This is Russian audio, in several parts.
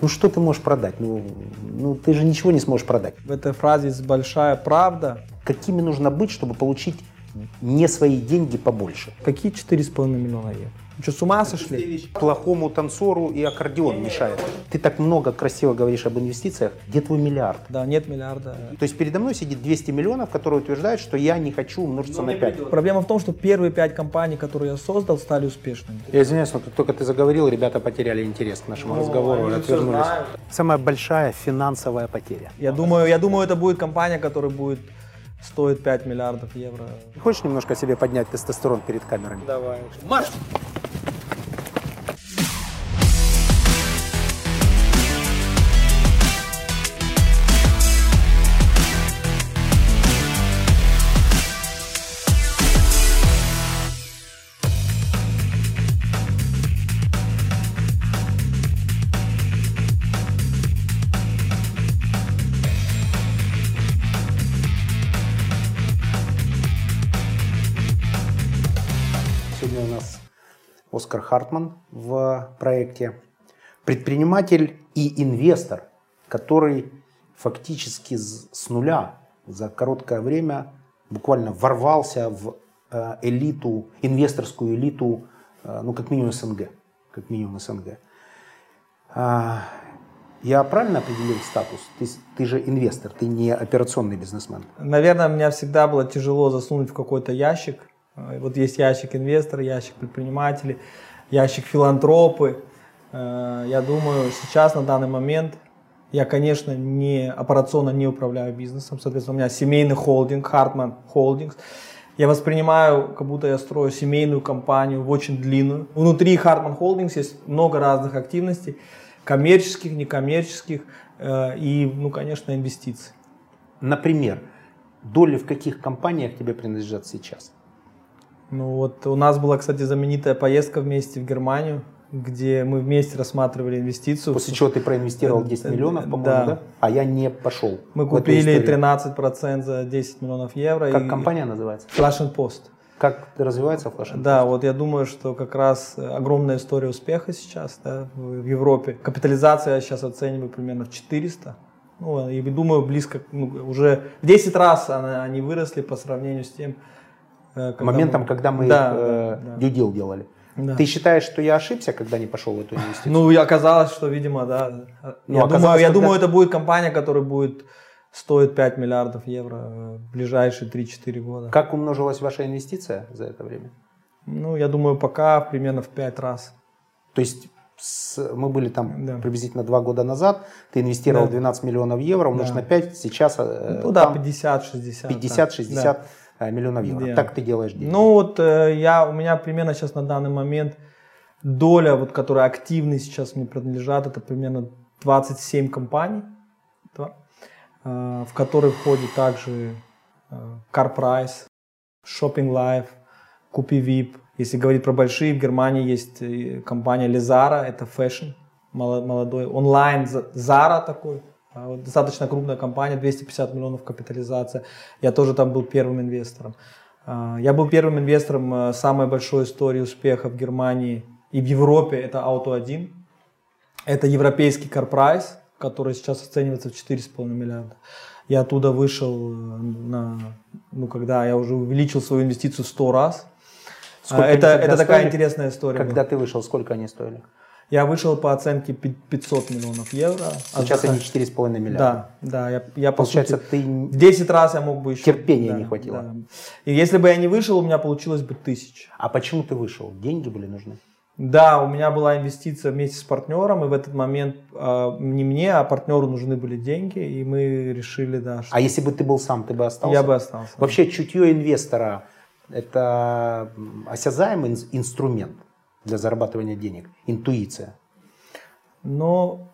Ну что ты можешь продать? Ну, ну ты же ничего не сможешь продать. В этой фразе есть большая правда. Какими нужно быть, чтобы получить не свои деньги побольше? Какие 4,5 миллиона евро? Вы что, с ума сошли? Плохому танцору и аккордеон мешает. Ты так много красиво говоришь об инвестициях. Где твой миллиард? Да, нет миллиарда. То есть передо мной сидит 200 миллионов, которые утверждают, что я не хочу умножиться на 5. Проблема в том, что первые пять компаний, которые я создал, стали успешными. Я извиняюсь, но как только ты заговорил, ребята потеряли интерес к нашему разговору и отвернулись. Самая большая финансовая потеря. Я думаю, я думаю, это будет компания, которая будет стоить 5 миллиардов евро. Хочешь немножко себе поднять тестостерон перед камерами? Давай. Марш! Оскар Хартман в проекте. Предприниматель и инвестор, который фактически с нуля за короткое время буквально ворвался в э, элиту, инвесторскую элиту, э, ну как минимум СНГ. Как минимум СНГ. А, Я правильно определил статус? Ты, ты же инвестор, ты не операционный бизнесмен. Наверное, меня всегда было тяжело засунуть в какой-то ящик. Э, Вот есть ящик инвестора, ящик предпринимателей, ящик филантропы. Э, Я думаю, сейчас на данный момент я, конечно, не операционно не управляю бизнесом. Соответственно, у меня семейный холдинг, Hartman Holdings. Я воспринимаю, как будто я строю семейную компанию, очень длинную. Внутри Hartman Holdings есть много разных активностей, коммерческих, некоммерческих э, и, ну, конечно, инвестиций. Например, доли в каких компаниях тебе принадлежат сейчас? Ну вот у нас была, кстати, знаменитая поездка вместе в Германию, где мы вместе рассматривали инвестицию. После чего ты проинвестировал 10 Э, миллионов, по-моему, да. да? А я не пошел. Мы купили историю. 13% за 10 миллионов евро. Как и- компания называется? Flash and Post. Как развивается Flash and Да, вот я думаю, что как раз э, огромная история успеха сейчас да, в Европе. Капитализация я сейчас оцениваю примерно в 400. Ну, и думаю, близко, ну, уже в 10 раз она- они выросли по сравнению с тем, э, когда Моментом, мы- когда мы Да, э, да, да. deal делали. Да. Ты считаешь, что я ошибся, когда не пошел в эту инвестицию? Ну, оказалось, что, видимо, да. Ну, я думаю, я думаю, это будет компания, которая будет стоить 5 миллиардов евро в ближайшие 3-4 года. Как умножилась ваша инвестиция за это время? Ну, я думаю, пока примерно в 5 раз. То есть с- мы были там Да. приблизительно два года назад, ты инвестировал Да. 12 миллионов евро, умножь Да. на 5, сейчас э, Ну да, там 50-60. 50-60 э, миллионов евро. Да. Так ты делаешь деньги. Ну, вот э, я, у меня примерно сейчас на данный момент доля, вот, которая активно сейчас мне принадлежат, это примерно 27 компаний, да, э, в которые входит также э, CarPrice, Shopping Life, KupiVIP. Если говорить про большие, в Германии есть э, компания Lesara, это fashion, моло- молодой, онлайн Zara такой, достаточно крупная компания, 250 миллионов капитализация. Я тоже там был первым инвестором. А, Я был первым инвестором э, самой большой истории успеха в Германии и в Европе, это Auto1. Это европейский CarPrice, который сейчас оценивается в 4,5 миллиарда. Я оттуда вышел, э, на, ну, когда я уже увеличил свою инвестицию в 100 раз. А, Сколько они это, это такая интересная история. Когда была. ты вышел, сколько они стоили? Я вышел по оценке пи- 500 миллионов евро. А Сейчас за- они 4,5 миллиарда. Да, да, я, я по Получается, сути, ты в 10 раз я мог бы еще... Терпения да, не хватило. да. И если бы я не вышел, у меня получилось бы тысяча. А почему ты вышел? Деньги были нужны? Да, у меня была инвестиция вместе с партнером, и в этот момент а, не мне, а партнеру нужны были деньги, и мы решили, да, что А если бы ты был сам, ты бы остался? я бы остался. Вообще чутье инвестора – это осязаемый ин- инструмент для зарабатывания денег, интуиция. Но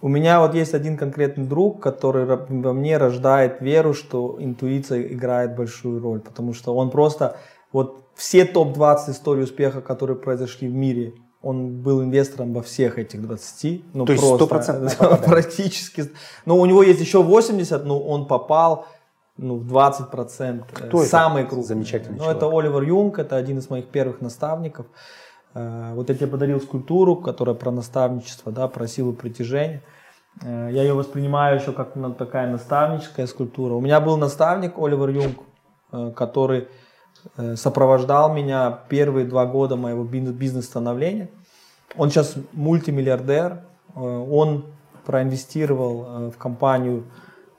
у меня вот есть один конкретный друг, который во мне рождает веру, что интуиция играет большую роль, потому что он просто вот все топ-20 историй успеха, которые произошли в мире, он был инвестором во всех этих 20. Ну, То есть просто, стопроцентное попадание. практически. Но у него есть еще 80, но он попал ну, в 20%. Кто это? Самый крупный. Замечательный Ну, человек. это Оливер Юнг, это один из моих первых наставников. Э, вот я тебе подарил скульптуру, которая про наставничество, да, про силу притяжения. Э, я ее воспринимаю еще как такая наставническая скульптура. У меня был наставник Оливер Юнг, э, который сопровождал меня первые два года моего бизнес-становления. Он сейчас мультимиллиардер. Он проинвестировал в компанию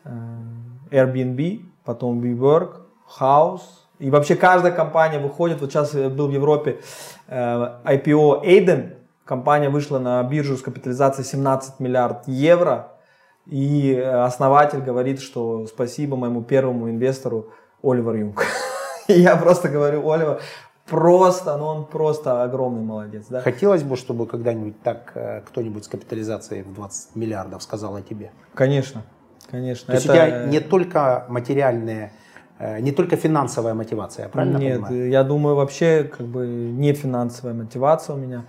Airbnb, потом WeWork, House. И вообще каждая компания выходит. Вот сейчас был в Европе IPO Aiden, Компания вышла на биржу с капитализацией 17 миллиард евро. И основатель говорит, что спасибо моему первому инвестору Оливер Юнг. И я просто говорю, Оливер, просто, ну он просто огромный молодец. Да? Хотелось бы, чтобы когда-нибудь так э, кто-нибудь с капитализацией в 20 миллиардов сказал о тебе? Конечно, конечно. То есть у тебя не только материальные э, не только финансовая мотивация, правильно Нет, понимаю? я думаю, вообще как бы не финансовая мотивация у меня.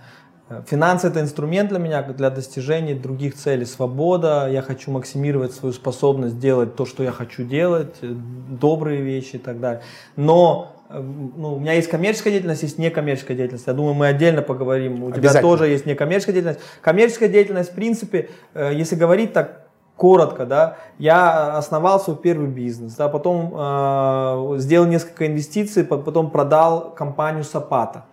Финансы это инструмент для меня для достижения других целей. Свобода, я хочу максимировать свою способность делать то, что я хочу делать, э, добрые вещи и так далее. Но э, ну, у меня есть коммерческая деятельность, есть некоммерческая деятельность. Я думаю, мы отдельно поговорим. У тебя тоже есть некоммерческая деятельность. Коммерческая деятельность, в принципе, э, если говорить так коротко, да, я основал свой первый бизнес, да, потом э, сделал несколько инвестиций, потом продал компанию Сапата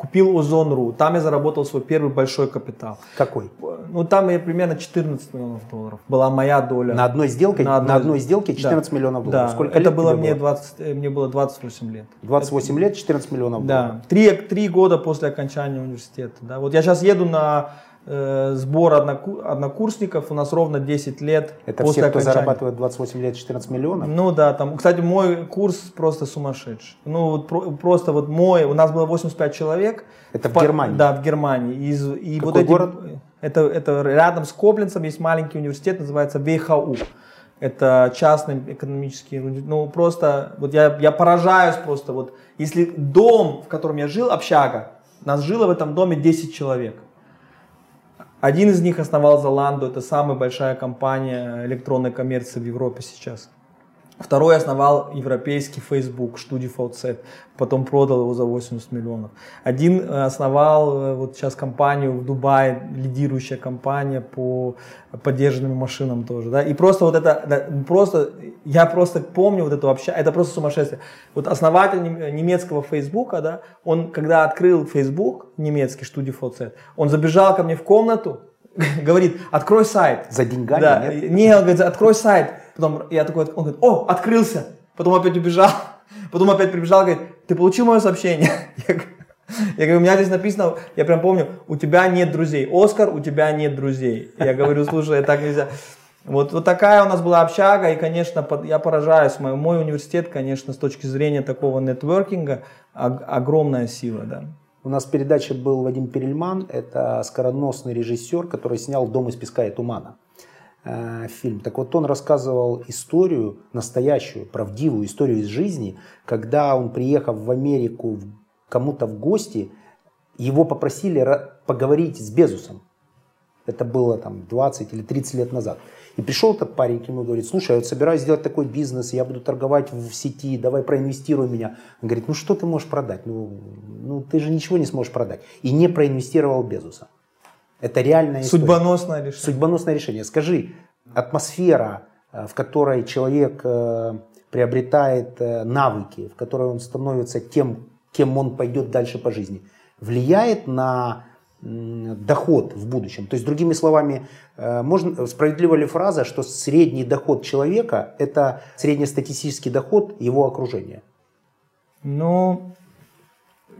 купил Озон.ру. Там я заработал свой первый большой капитал. Какой? Ну, там я примерно 14 миллионов долларов. Была моя доля. На одной сделке? На одной, на одной сделке 14 да. миллионов долларов. Да. Сколько это было мне, 20, э, мне было 28 лет. 28 это, лет, 14 миллионов долларов. Да. Три, три года после окончания университета. Да. Вот я сейчас еду на сбор однокурсников у нас ровно 10 лет. Это после все, кто окончания. зарабатывает 28 лет 14 миллионов? Ну да, там, кстати, мой курс просто сумасшедший. Ну вот про, просто вот мой, у нас было 85 человек. Это в, в Германии? Да, в Германии. Из, и Какой вот эти, город? Это, это рядом с Коблинцем есть маленький университет, называется ВХУ. Это частный экономический, ну просто, вот я, я поражаюсь просто, вот если дом, в котором я жил, общага, нас жило в этом доме 10 человек. Один из них основал Zalando, это самая большая компания электронной коммерции в Европе сейчас. Второй основал европейский Facebook, StudiVZ, потом продал его за 80 миллионов. Один э, основал э, вот сейчас компанию в Дубае, лидирующая компания по поддержанным машинам тоже. Да? И просто вот это, да, просто, я просто помню вот это вообще, это просто сумасшествие. Вот основатель немецкого Facebook, да, он когда открыл Facebook, немецкий StudiVZ, он забежал ко мне в комнату, говорит, открой сайт. За деньгами, да. нет? Не, он говорит, открой сайт. Потом я такой, он говорит, о, открылся. Потом опять убежал. Потом опять прибежал, говорит, ты получил мое сообщение? Я говорю, у меня здесь написано, я прям помню, у тебя нет друзей. Оскар, у тебя нет друзей. Я говорю, слушай, так нельзя. Вот, вот такая у нас была общага, и, конечно, я поражаюсь. Мой, мой университет, конечно, с точки зрения такого нетворкинга, огромная сила, да. У нас в передаче был Вадим Перельман, это скороносный режиссер, который снял «Дом из песка и тумана» э, фильм. Так вот, он рассказывал историю, настоящую, правдивую историю из жизни, когда он, приехав в Америку кому-то в гости, его попросили поговорить с Безусом. Это было там 20 или 30 лет назад. И пришел этот парень к нему и говорит, слушай, я вот собираюсь сделать такой бизнес, я буду торговать в сети, давай проинвестируй меня. Он говорит, ну что ты можешь продать? Ну, ну ты же ничего не сможешь продать. И не проинвестировал Безуса. Это реальная история. Судьбоносное решение. Судьбоносное решение. Скажи, атмосфера, э, в которой человек э, приобретает э, навыки, в которой он становится тем, кем он пойдет дальше по жизни, влияет на доход в будущем. То есть, другими словами, можно, справедлива ли фраза, что средний доход человека – это среднестатистический доход его окружения? Ну,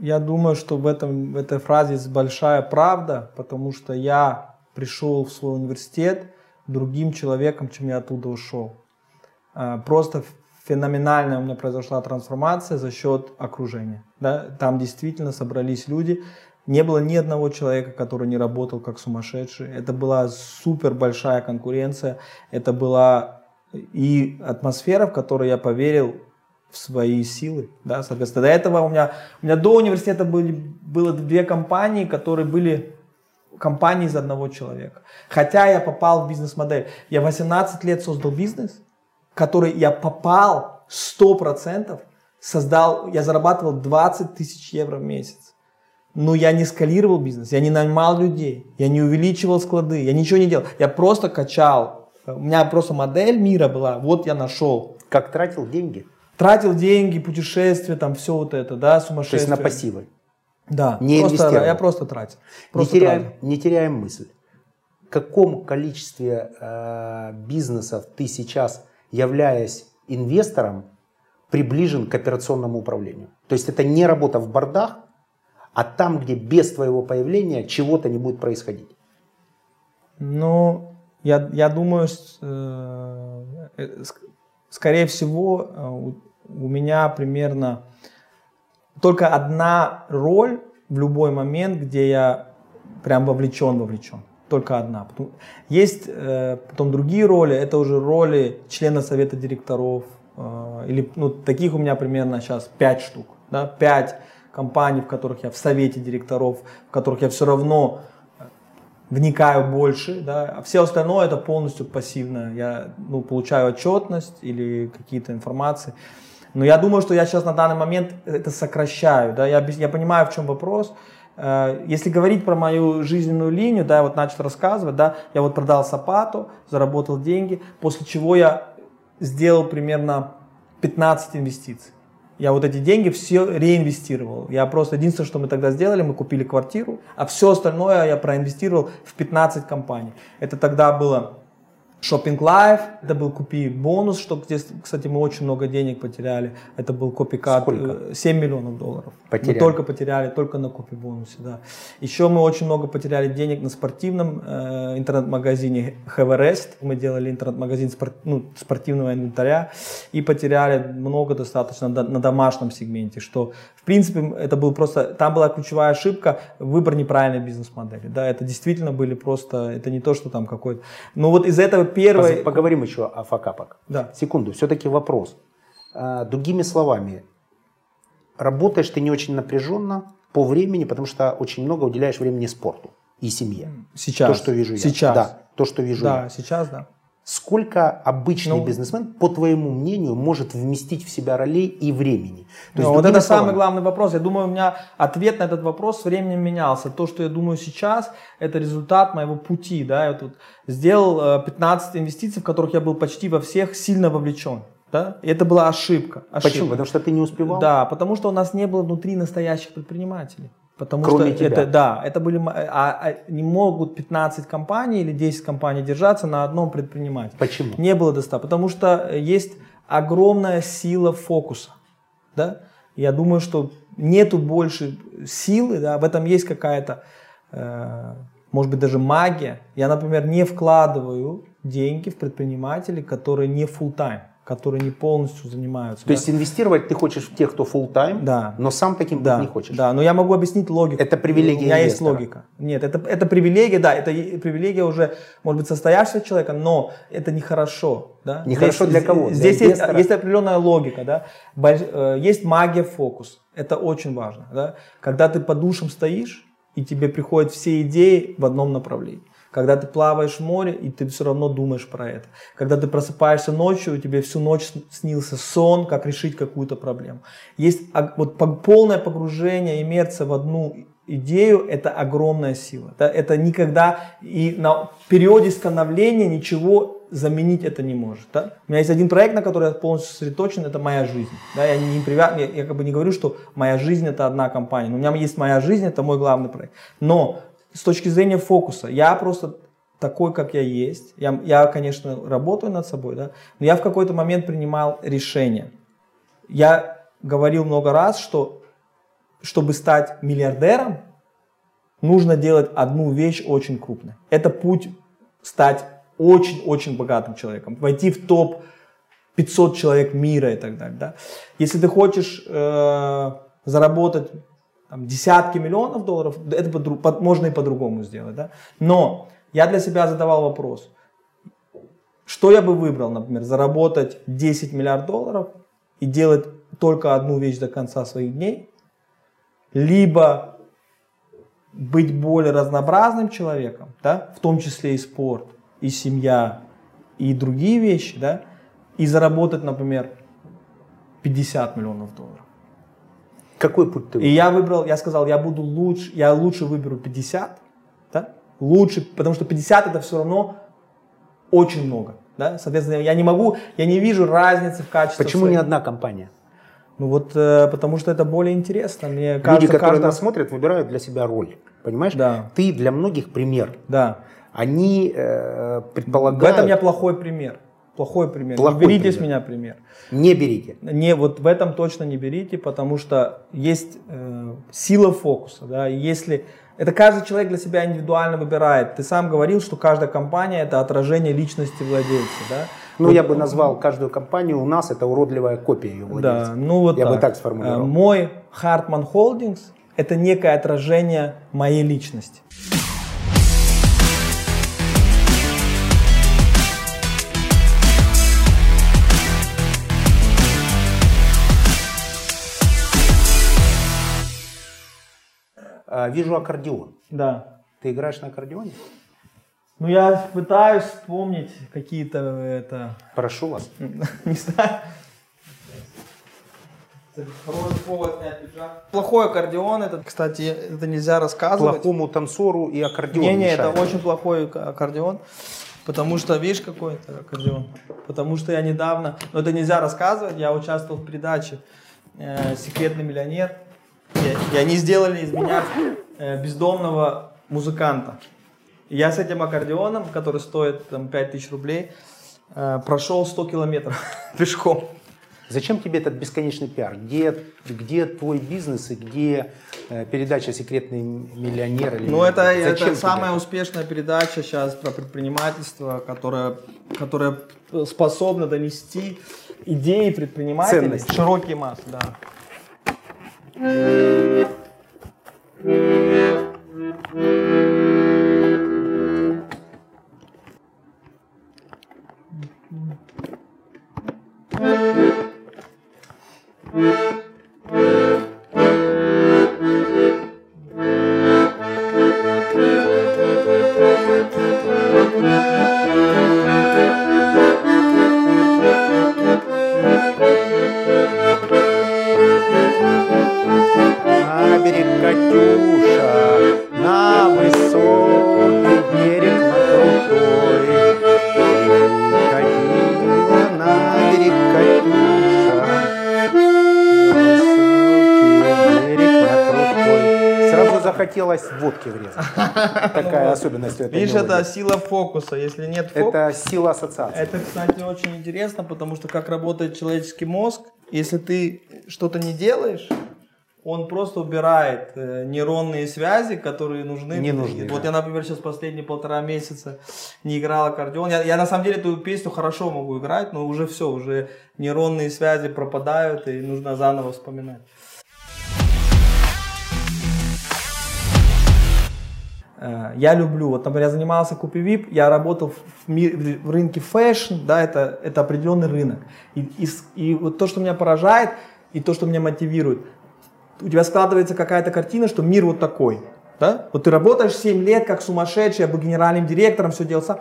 я думаю, что в, этом, в этой фразе есть большая правда, потому что я пришел в свой университет другим человеком, чем я оттуда ушел. Э, просто феноменальная у меня произошла трансформация за счет окружения. Да? Там действительно собрались люди, не было ни одного человека, который не работал как сумасшедший. Это была супер большая конкуренция. Это была и атмосфера, в которой я поверил в свои силы. Да, соответственно, до этого у меня, у меня до университета были, было две компании, которые были компании из одного человека. Хотя я попал в бизнес-модель. Я 18 лет создал бизнес, который я попал 100%, создал, я зарабатывал 20 тысяч евро в месяц. но я не скалировал бизнес, я не нанимал людей, я не увеличивал склады, я ничего не делал. Я просто качал. У меня просто модель мира была, вот я нашел. Как тратил деньги? Тратил деньги, путешествия, там все вот это, да, сумасшествие. То есть на пассивы? Да, не просто, я просто тратил. Просто не, теряем, тратил. не теряем мысль. В каком количестве э, бизнесов ты сейчас, являясь инвестором, приближен к операционному управлению? То есть это не работа в бордах, а там, где без твоего появления чего-то не будет происходить. Ну, я, я думаю, э, э скорее всего, э, у, меня примерно только одна роль в любой момент, где я прям вовлечен, вовлечен. Только одна. Есть э, потом другие роли, это уже роли члена совета директоров. Э, или, ну, таких у меня примерно сейчас 5 штук. Да, 5 компаний, в которых я в совете директоров, в которых я все равно вникаю больше, да, а все остальное это полностью пассивно. Я ну, получаю отчетность или какие-то информации. Но я думаю, что я сейчас на данный момент это сокращаю. Да? Я, я понимаю, в чем вопрос. Э, если говорить про мою жизненную линию, да, я вот начал рассказывать, да, я вот продал сапату, заработал деньги, после чего я сделал примерно 15 инвестиций. Я вот эти деньги все реинвестировал. Я просто единственное, что мы тогда сделали, мы купили квартиру, а все остальное я проинвестировал в 15 компаний. Это тогда было Shopping Live, это был купи бонус, что здесь, кстати, мы очень много денег потеряли. Это был копикат Сколько? 7 э, миллионов долларов. Потеряли. Мы только потеряли, только на копи бонусе, да. Еще мы очень много потеряли денег на спортивном э, интернет-магазине Heverest. Мы делали интернет-магазин спорт, ну, спортивного инвентаря и потеряли много достаточно на, на домашнем сегменте, что в принципе это был просто, там была ключевая ошибка, выбор неправильной бизнес-модели. Да, это действительно были просто, это не то, что там какой-то. Но вот из этого первой... Поговорим еще о факапах. Да. Секунду, все-таки вопрос. А, другими словами, работаешь ты не очень напряженно по времени, потому что очень много уделяешь времени спорту и семье. Сейчас. То, что вижу я. Сейчас. Да, то, что вижу да, я. сейчас, да. Сколько обычный ну, бизнесмен, по твоему мнению, может вместить в себя ролей и времени? То есть, ну, вот это словами... самый главный вопрос. Я думаю, у меня ответ на этот вопрос с временем менялся. То, что я думаю сейчас, это результат моего пути. Да? Я тут сделал 15 э, инвестиций, в которых я был почти во всех сильно вовлечен. Да? И это была ошибка, ошибка. Почему? Потому что ты не успевал? Да, потому что у нас не было внутри настоящих предпринимателей. Потому Кроме что тебя. это, да, это были, а, а не могут 15 компаний или 10 компаний держаться на одном предпринимателе. Почему? Не было достаточно, потому что есть огромная сила фокуса, да. Я думаю, что нету больше силы, да, в этом есть какая-то, э, может быть, даже магия. Я, например, не вкладываю деньги в предпринимателей, которые не full time которые не полностью занимаются. То да? есть инвестировать ты хочешь в тех, кто full time, да. но сам таким да. не хочешь. Да, но я могу объяснить логику. Это привилегия. У меня инвестора. есть логика. Нет, это, это привилегия, да, это привилегия уже, может быть, состоявшегося человека, но это нехорошо. Да? Нехорошо здесь, для кого? Здесь для есть, есть определенная логика, да? Э, есть магия фокус. Это очень важно. Да? Когда ты по душам стоишь, и тебе приходят все идеи в одном направлении. Когда ты плаваешь в море, и ты все равно думаешь про это. Когда ты просыпаешься ночью, и тебе всю ночь снился сон, как решить какую-то проблему. Есть вот полное погружение, иммерция в одну идею, это огромная сила. Это, это никогда, и на периоде становления ничего заменить это не может. Да? У меня есть один проект, на который я полностью сосредоточен, это моя жизнь. Да? Я, не привя... я, я как бы не говорю, что моя жизнь это одна компания. Но у меня есть моя жизнь, это мой главный проект. Но с точки зрения фокуса. Я просто такой, как я есть. Я, я конечно, работаю над собой, да, но я в какой-то момент принимал решение. Я говорил много раз, что чтобы стать миллиардером, нужно делать одну вещь очень крупной. Это путь стать очень-очень богатым человеком, войти в топ 500 человек мира и так далее. Да? Если ты хочешь э, заработать там, десятки миллионов долларов, это под, можно и по-другому сделать. Да? Но я для себя задавал вопрос, что я бы выбрал, например, заработать 10 миллиардов долларов и делать только одну вещь до конца своих дней, либо быть более разнообразным человеком, да, в том числе и спорт, и семья, и другие вещи, да, и заработать, например, 50 миллионов долларов. Какой путь ты И я выбрал, я сказал, я буду лучше, я лучше выберу 50, да? Лучше, потому что 50 это все равно очень много. Да? Соответственно, я не могу, я не вижу разницы в качестве. Почему своей- не одна компания? Ну вот, э, потому что это более интересно. Мне Люди, кажется, которые каждый- нас смотрят, выбирают для себя роль. Понимаешь? Да. Ты для многих пример. Да. Они э, В предполагают... этом я плохой пример. Плохой пример. Плохой не берите с пример. меня пример. Не берите. Не, вот в этом точно не берите, потому что есть э, сила фокуса, да, и если это каждый человек для себя индивидуально выбирает. Ты сам говорил, что каждая компания это отражение личности владельца, да. Ну, Вот, я бы назвал каждую компанию у нас это уродливая копия ее владельца. Да, ну вот Я бы так. так сформулировал. Э, Мой Hartman Holdings это некое отражение моей личности. Вижу аккордеон. Да. Ты играешь на аккордеоне? Ну я пытаюсь вспомнить какие-то это Прошу вас. Не знаю. Хороший повод снять пиджак. Плохой аккордеон, это, кстати, это нельзя рассказывать. Плохому танцору и аккордеон Не, не, это мешает. очень плохой аккордеон. Потому что, видишь, какой это аккордеон? Потому что я недавно, но это нельзя рассказывать, я участвовал в передаче э, «Секретный миллионер». И, и они сделали из меня э, бездомного музыканта. И я с этим аккордеоном, который стоит там 5000 рублей, э, прошел 100 километров пешком. Зачем тебе этот бесконечный пиар? Где, где твой бизнес и где э, передача «Секретный миллионер»? Или Ну, это, Зачем это самая успешная передача сейчас про предпринимательство, которая, которая способна донести идеи предпринимателей Ценности. в широкие массы. Да. На Сразу захотелось водки врезать. Такая особенность Видишь, это сила фокуса. Если нет фокуса, Это сила ассоциации. это, кстати, очень интересно, потому что как работает человеческий мозг, если ты что-то не делаешь, он просто убирает э, нейронные связи, которые нужны. Не нужны, Вот да. я, например, сейчас последние полтора месяца не играл аккордеон. Я, я на самом деле эту песню хорошо могу играть, но уже все, уже нейронные связи пропадают и нужно заново вспоминать. Я люблю, вот, например, я занимался KupiVIP, я работал в, ми- в рынке fashion, да, это, это определенный рынок. И, и, и вот то, что меня поражает, и то, что меня мотивирует, у тебя складывается какая-то картина, что мир вот такой. Да? Вот ты работаешь 7 лет как сумасшедший, я был генеральным директором, все делал сам.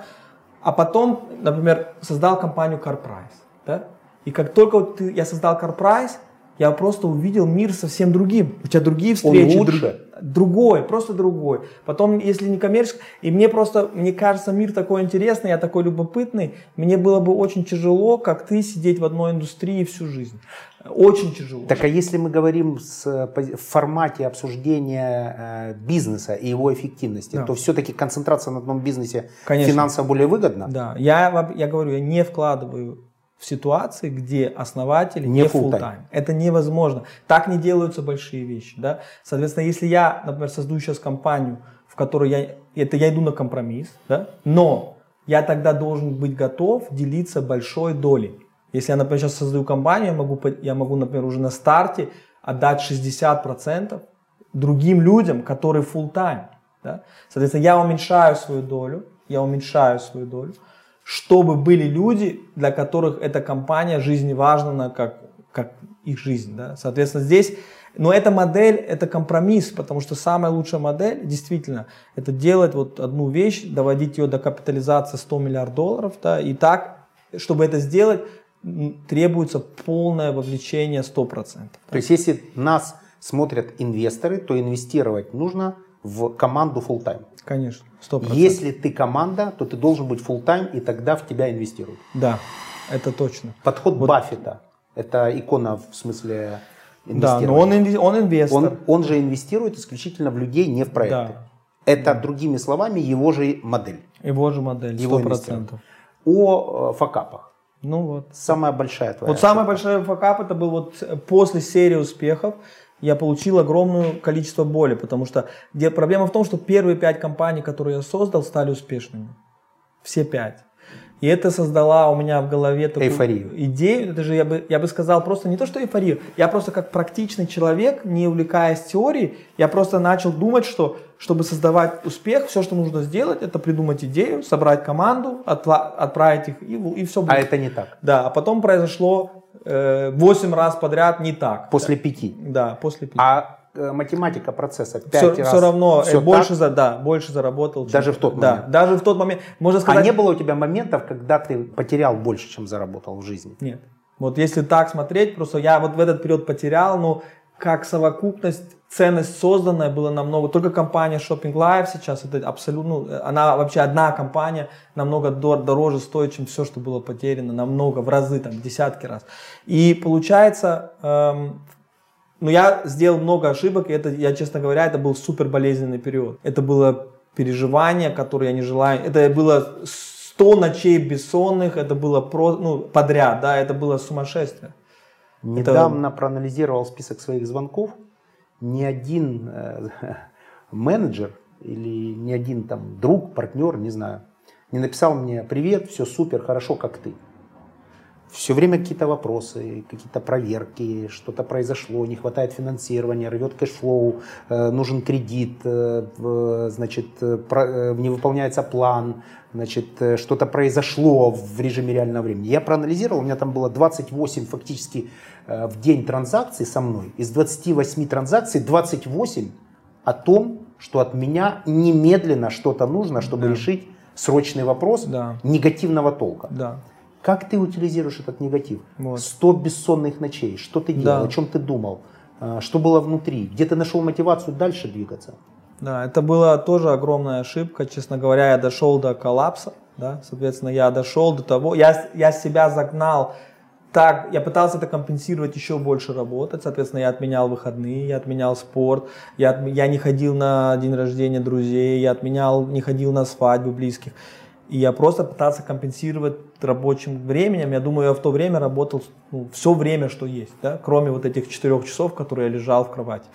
А потом, например, создал компанию CarPrice. Да? И как только вот ты, я создал CarPrice, я просто увидел мир совсем другим. У тебя другие встречи. лучше? друг- другой, просто другой. Потом, если не коммерческий, и мне просто, мне кажется, мир такой интересный, я такой любопытный, мне было бы очень тяжело, как ты, сидеть в одной индустрии всю жизнь. Очень тяжело. Так а если мы говорим с, в формате обсуждения э, бизнеса и его эффективности, Да. то все-таки концентрация на одном бизнесе Конечно. финансово более выгодна? Да, я, я говорю, я не вкладываю в ситуации, где основатель Не не full time. Это невозможно. Так не делаются большие вещи. Да? Соответственно, если я, например, создаю сейчас компанию, в которой я, это я иду на компромисс, да? но я тогда должен быть готов делиться большой долей. Если я, например, сейчас создаю компанию, я могу, я могу например, уже на старте отдать 60% другим людям, которые full time. Да? Соответственно, я уменьшаю свою долю, я уменьшаю свою долю, чтобы были люди, для которых эта компания жизневажна как, как их жизнь. Да? Соответственно, здесь, но эта модель, это компромисс, потому что самая лучшая модель, действительно, это делать вот одну вещь, доводить ее до капитализации 100 миллиардов долларов, да, и так, чтобы это сделать, требуется полное вовлечение 100%. То есть если нас смотрят инвесторы, то инвестировать нужно в команду full time. Конечно, сто Если ты команда, то ты должен быть full time, и тогда в тебя инвестируют. Да, это точно. Подход вот. Баффета. Это икона в смысле Да, но он, инве- он инвестор. Он, он же инвестирует исключительно в людей, не в проекты. Да. Это, другими словами, его же модель. Его же модель, сто процентов. О э, факапах. Ну вот. Самая большая твоя. Вот самый большой факап это был вот после серии успехов я получил огромное количество боли, потому что где проблема в том, что первые пять компаний, которые я создал, стали успешными. Все пять. И это создала у меня в голове такую эйфорию. идею. Это же я бы, я бы сказал просто не то, что эйфорию. Я просто как практичный человек, не увлекаясь теорией, я просто начал думать, что чтобы создавать успех, все, что нужно сделать, это придумать идею, собрать команду, отла- отправить их, и, и все будет. А это не так. Да, а потом произошло э, 8 раз подряд не так. После пяти. Да, после пяти. А математика процесса 5 все, раз. Все равно все больше, за, да, больше заработал. Даже в тот момент. Да, даже в тот момент. Можно сказать. А не было у тебя моментов, когда ты потерял больше, чем заработал в жизни? Нет. Вот если так смотреть, просто я вот в этот период потерял, но как совокупность, ценность созданная была намного. Только компания Shopping Live сейчас, это абсолютно, ну, она вообще одна компания намного дороже стоит, чем все, что было потеряно, намного, в разы, там, в десятки раз. И получается, эм, ну я сделал много ошибок, и это, я честно говоря, это был супер болезненный период. Это было переживание, которое я не желаю. Это было 100 ночей бессонных, это было про, ну, подряд, да, это было сумасшествие. Недавно это... проанализировал список своих звонков. Ни один э, менеджер или ни один там друг, партнер, не знаю, не написал мне «Привет, все супер, хорошо, как ты». Все время какие-то вопросы, какие-то проверки, что-то произошло, не хватает финансирования, рвет cash flow, э, нужен кредит, э, значит, э, не выполняется план, значит, что-то произошло в режиме реального времени. Я проанализировал, у меня там было 28 фактически в день транзакций со мной. Из 28 транзакций 28 о том, что от меня немедленно что-то нужно, чтобы да. решить срочный вопрос да. негативного толка. Да. Как ты утилизируешь этот негатив? Вот. 100 бессонных ночей. Что ты делал? Да. О чем ты думал? А, что было внутри? Где ты нашел мотивацию дальше двигаться? Да, это была тоже огромная ошибка. Честно говоря, я дошел до коллапса. Да? Соответственно, я дошел до того, я, я себя загнал так, я пытался это компенсировать еще больше работать, соответственно, я отменял выходные, я отменял спорт, я, я не ходил на день рождения друзей, я отменял, не ходил на свадьбы близких. И я просто пытался компенсировать рабочим временем. Я думаю, я в то время работал ну, все время, что есть, да, кроме вот этих четырех часов, которые я лежал в кровати.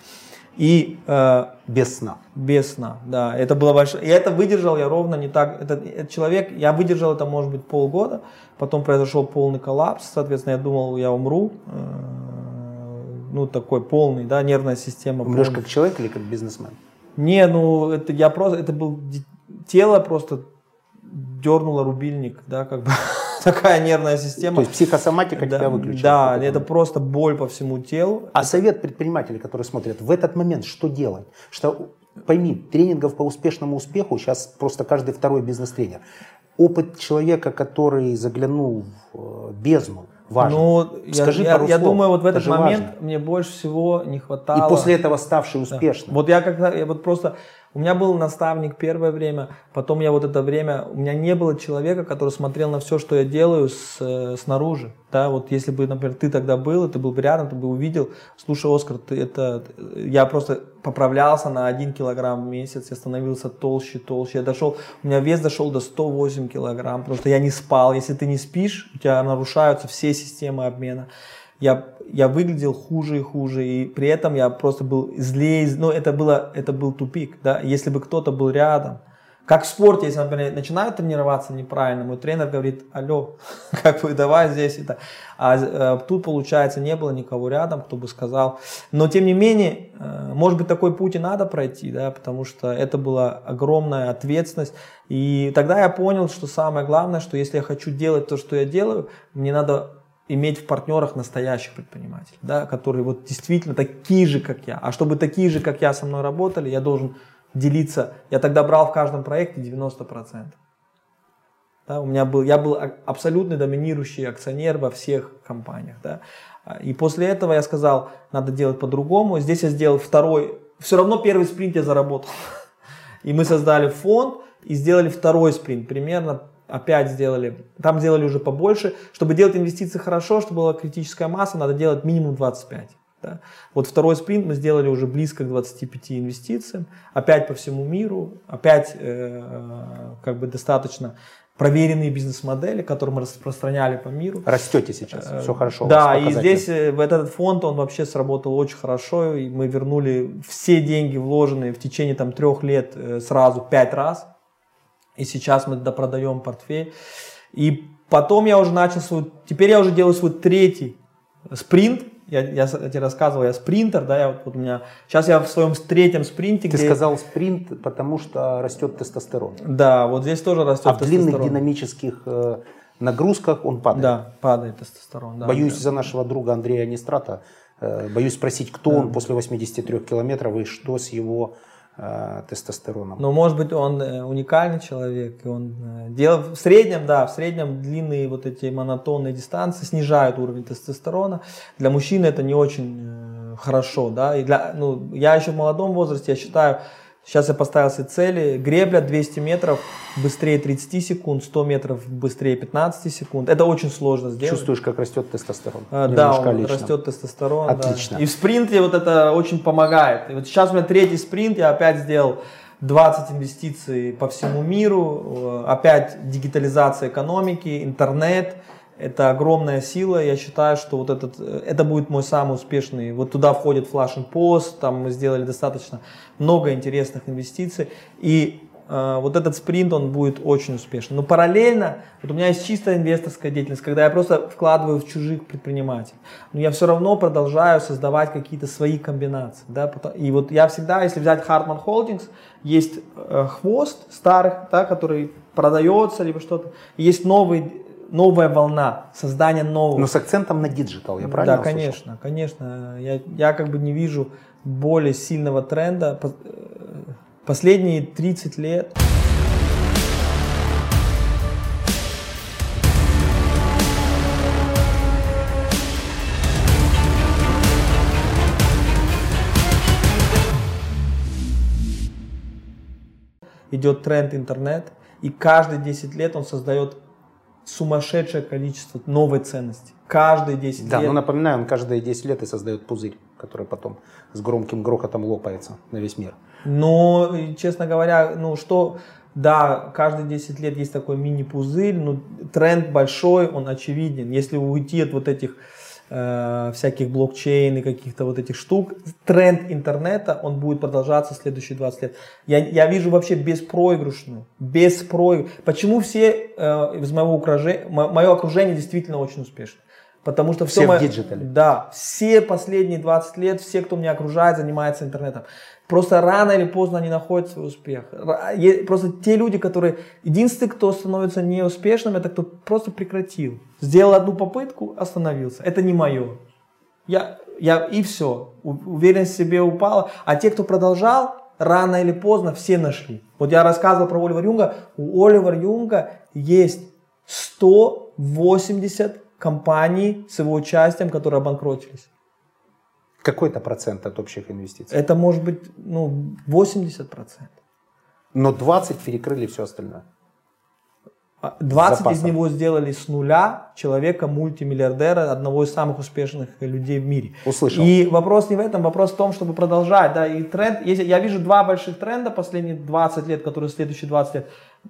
И э, без сна. Без сна, да. Это было большое. И это выдержал я ровно не так. Этот, этот человек, я выдержал это, может быть, полгода. Потом произошел полный коллапс. Соответственно, я думал, я умру. Э, ну, такой полный, да, нервная система. Умрешь как человек или как бизнесмен? Не, ну, это я просто, это был тело просто дернуло рубильник, да, как бы такая нервная система. То есть психосоматика да, тебя выключила? Да, это просто боль по всему телу. А совет предпринимателей, которые смотрят, в этот момент что делать? Что, пойми, тренингов по успешному успеху сейчас просто каждый второй бизнес-тренер. Опыт человека, который заглянул в э, бездну, важен. Ну, Скажи я, пару я, слов. я думаю, вот в этот это момент важно. мне больше всего не хватало. И после этого ставший успешным. Да. Вот я когда, я вот просто у меня был наставник первое время, потом я вот это время, у меня не было человека, который смотрел на все, что я делаю с, э, снаружи. Да, вот если бы, например, ты тогда был, ты был бы рядом, ты бы увидел, слушай, Оскар, ты это, я просто поправлялся на один килограмм в месяц, я становился толще, толще, я дошел, у меня вес дошел до 108 килограмм, потому что я не спал. Если ты не спишь, у тебя нарушаются все системы обмена я, я выглядел хуже и хуже, и при этом я просто был злее, ну это, было, это был тупик, да, если бы кто-то был рядом, как в спорте, если, например, начинают тренироваться неправильно, мой тренер говорит, алло, как бы давай здесь это. А э, тут, получается, не было никого рядом, кто бы сказал. Но, тем не менее, э, может быть, такой путь и надо пройти, да, потому что это была огромная ответственность. И тогда я понял, что самое главное, что если я хочу делать то, что я делаю, мне надо иметь в партнерах настоящих предпринимателей, да, которые вот действительно такие же, как я. А чтобы такие же, как я, со мной работали, я должен делиться. Я тогда брал в каждом проекте 90%. Да, у меня был, я был а- абсолютно доминирующий акционер во всех компаниях. Да. И после этого я сказал, надо делать по-другому. Здесь я сделал второй, все равно первый спринт я заработал. И мы создали фонд и сделали второй спринт. Примерно опять сделали, там сделали уже побольше. Чтобы делать инвестиции хорошо, чтобы была критическая масса, надо делать минимум 25. Да? Вот второй спринт мы сделали уже близко к 25 инвестициям, опять по всему миру, опять э, э как бы достаточно проверенные бизнес-модели, которые мы распространяли по миру. Растете сейчас, все э, хорошо. Да, и здесь э, в этот фонд он вообще сработал очень хорошо, и мы вернули все деньги вложенные в течение там трех лет сразу пять раз, и сейчас мы допродаем портфель. И потом я уже начал свой, теперь я уже делаю свой третий спринт, я, я, тебе рассказывал, я спринтер, да, я вот, у меня, сейчас я в своем третьем спринте. Ты где... сказал спринт, потому что растет тестостерон. Да, вот здесь тоже растет а тестостерон. А в длинных динамических э, нагрузках он падает. Да, падает тестостерон. Да, боюсь да. за нашего друга Андрея Нестрата, э, боюсь спросить, кто да. он после 83 километров и что с его тестостероном. Но может быть он э, уникальный человек, и он э, делал в среднем, да, в среднем длинные вот эти монотонные дистанции снижают уровень тестостерона. Для мужчины это не очень хорошо, да, и для, ну, я еще в молодом возрасте, я считаю, Сейчас я поставил себе цели. Гребля 200 метров быстрее 30 секунд, 100 метров быстрее 15 секунд. Это очень сложно сделать. Чувствуешь, как растет тестостерон? А, да, он лично. растет тестостерон. Отлично. Да. И в спринте вот это очень помогает. И вот сейчас у меня третий спринт, я опять сделал 20 инвестиций по всему миру, опять дигитализация экономики, интернет – это огромная сила. Я считаю, что вот этот, э, это будет мой самый успешный. Вот туда входит Flash and Post, там мы сделали достаточно много интересных инвестиций. И э, вот этот спринт, он будет очень успешным. Но параллельно, вот у меня есть чистая инвесторская деятельность, когда я просто вкладываю в чужих предпринимателей. Но я все равно продолжаю создавать какие-то свои комбинации. Да? И вот я всегда, если взять Hartman Holdings, есть э, хвост старых, да, который продается, либо что-то. Есть новый новая волна, создание нового. Но с акцентом на digital, я правильно Да, конечно, услышал? конечно. Я, я как бы не вижу более сильного тренда. Э, последние 30 лет идет тренд интернет, и каждые 10 лет он создает сумасшедшее количество новой ценности. Каждые 10 да, лет. Да, ну напоминаю, он каждые 10 лет и создает пузырь, который потом с громким грохотом лопается на весь мир. Но, честно говоря, ну что, да, каждые 10 лет есть такой мини-пузырь, но тренд большой, он очевиден. Если уйти от вот этих э, всяких блокчейн и каких-то вот этих штук, тренд интернета, он будет продолжаться следующие 20 лет. Я, я вижу вообще беспроигрышную, беспроигрышную. Почему все э, из моего окружения, мое окружение действительно очень успешно? Потому что все, все в digital е. Да, все последние 20 лет, все, кто меня окружает, занимается интернетом. Просто рано или поздно они находят свой успех. Просто те люди, которые... Единственный, кто становится неуспешным, это кто просто прекратил. Сделал одну попытку, остановился. Это не мое. Я, я, и все. Уверенность в себе упала. А те, кто продолжал, рано или поздно все нашли. Вот я рассказывал про Оливера Юнга. У Оливера Юнга есть 180 компаний с его участием, которые обанкротились. Какой-то процент от общих инвестиций? Это может быть ну, 80 процентов. Но 20 перекрыли все остальное. 20 а, из него сделали с нуля человека, мультимиллиардера, одного из самых успешных людей в мире. Услышал. И вопрос не в этом, вопрос в том, чтобы продолжать. Да, и тренд, если, я вижу два больших тренда последние 20 лет, которые следующие 20 лет.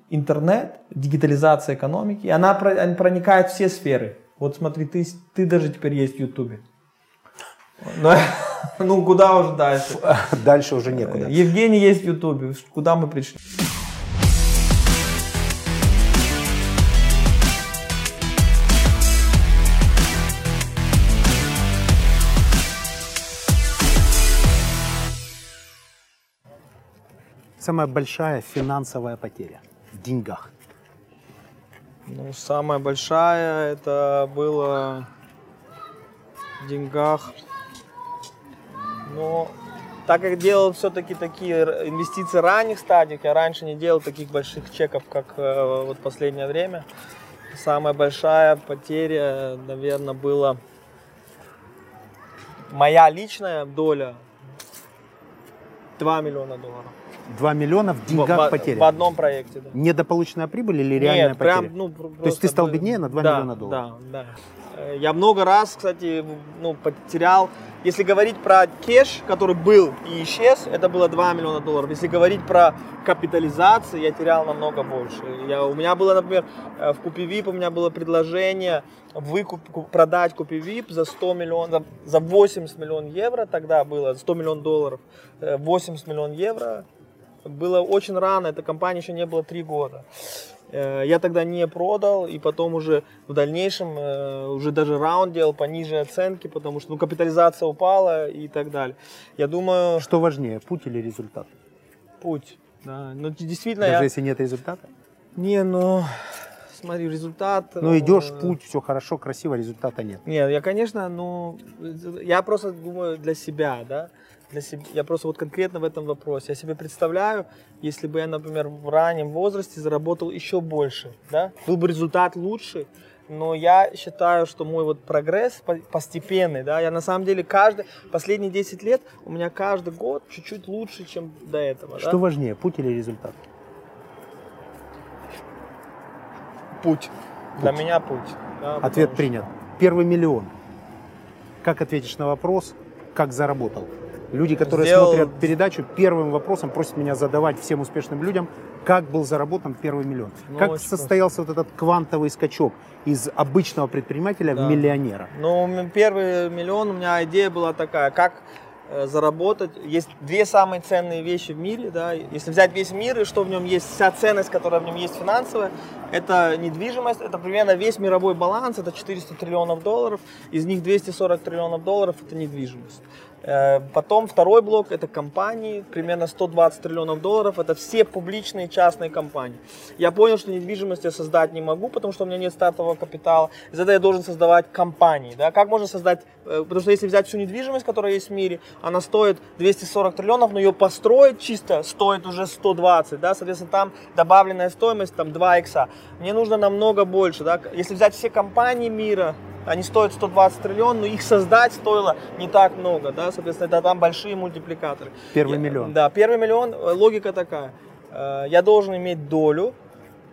Интернет, дигитализация экономики, она проникает в все сферы. Вот смотри, ты, ты даже теперь есть в Ютубе. Но, ну, куда уже дальше? Дальше уже некуда. Евгений есть в Ютубе. Куда мы пришли? Самая большая финансовая потеря в деньгах. Ну, самая большая это было в деньгах но Так как делал все-таки такие инвестиции ранних стадиях, я раньше не делал таких больших чеков, как э, вот последнее время. Самая большая потеря, наверное, была моя личная доля 2 миллиона долларов. 2 миллиона в деньгах в, потери? В одном проекте, да. Недополученная прибыль или реальная Нет, потеря? прям, ну, То есть ты стал беднее на 2 да, миллиона долларов? Да, да. Э, Я много раз, кстати, ну, потерял. Если говорить про кеш, который был и исчез, это было 2 миллиона долларов. Если говорить про капитализацию, я терял намного больше. Я, у меня было, например, э, в Купивип у меня было предложение выкуп, продать Купивип за 100 миллионов, за 80 миллионов евро тогда было, 100 миллионов долларов, 80 миллионов евро. Было очень рано, эта компания еще не было 3 года. Э, Я тогда не продал, и потом уже в дальнейшем э, уже даже раунд делал по ниже оценки, потому что ну, капитализация упала и так далее. Я думаю, Что важнее, путь или результат? путь. Да. Ну, действительно, Даже я... если нет результата? Не, ну, смотри, результат... Ну идешь, э, путь, все хорошо, красиво, результата нет. Нет, я, конечно, ну, я просто думаю для себя, да, для себя, я просто вот конкретно в этом вопросе, я себе представляю, если бы я, например, в раннем возрасте заработал еще больше, да, был бы результат лучше, но я считаю, что мой вот прогресс по- постепенный, да, я на самом деле каждый, последние 10 лет у меня каждый год чуть-чуть лучше, чем до этого, Что да? важнее, путь или результат? Путь. Для меня путь. да, Ответ что- принят. Первый миллион. Как ответишь на вопрос, как заработал? Люди, которые Сделал- смотрят передачу, первым вопросом просят меня задавать всем успешным людям, как был заработан первый миллион. Ну, как состоялся вот этот квантовый скачок из обычного предпринимателя Да. в миллионера? Ну, первый миллион, у меня идея была такая, как э, заработать. Есть две самые ценные вещи в мире, да. Если взять весь мир и что в нем есть, вся ценность, которая в нем есть финансовая, это недвижимость, это примерно весь мировой баланс, это 400 триллионов долларов, из них 240 триллионов долларов это недвижимость. Э, Потом второй блок это компании, примерно 120 триллионов долларов, это все публичные частные компании. Я понял, что недвижимость я создать не могу, потому что у меня нет стартового капитала. Из этого я должен создавать компании. Да? Как можно создать, э, потому что если взять всю недвижимость, которая есть в мире, она стоит 240 триллионов, но ее построить чисто стоит уже 120, да, соответственно, там добавленная стоимость там 2 икса. Мне нужно намного больше, да. Если взять все компании мира, они стоят 120 триллионов, но их создать стоило не так много, да, соответственно, это там большие мультипликаторы. Первый миллион. Да, первый миллион, э, логика такая. Э, Я должен иметь долю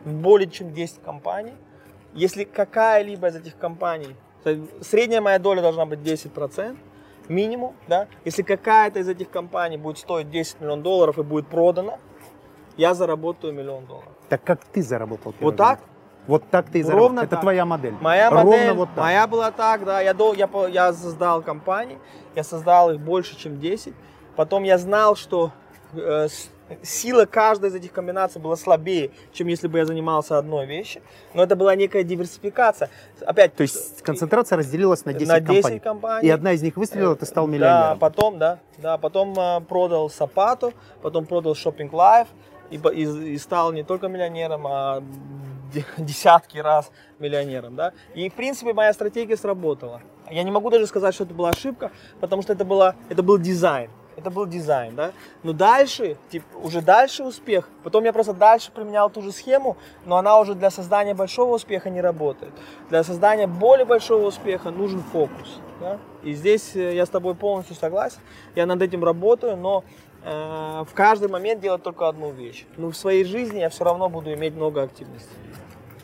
в более чем 10 компаний. Если какая-либо из этих компаний, средняя моя доля должна быть 10%, минимум, да. Если какая-то из этих компаний будет стоить 10 миллионов долларов и будет продана, я заработаю миллион долларов. Так как ты заработал Вот так? миллион? Вот так ты и Ровно заработал. Это так. твоя модель. Моя Ровно модель, вот так. моя была так, да. Я, дол- я, я создал компании, я создал их больше, чем 10. Потом я знал, что э, сила каждой из этих комбинаций была слабее, чем если бы я занимался одной вещью. Но это была некая диверсификация. Опять, То есть концентрация разделилась на 10, на 10 компаний. компаний. И одна из них выстрелила, ты стал Да, миллионером. потом, да, да, потом э, продал Сапату, потом продал Shopping Life и, и- и стал не только миллионером, а десятки раз миллионером, да. И в принципе моя стратегия сработала. Я не могу даже сказать, что это была ошибка, потому что это была, это был дизайн. Это был дизайн, да. Но дальше, типа, уже дальше успех. Потом я просто дальше применял ту же схему, но она уже для создания большого успеха не работает. Для создания более большого успеха нужен фокус. да. И здесь э, я с тобой полностью согласен. Я над этим работаю, но э, в каждый момент делать только одну вещь. Но в своей жизни я все равно буду иметь много активностей.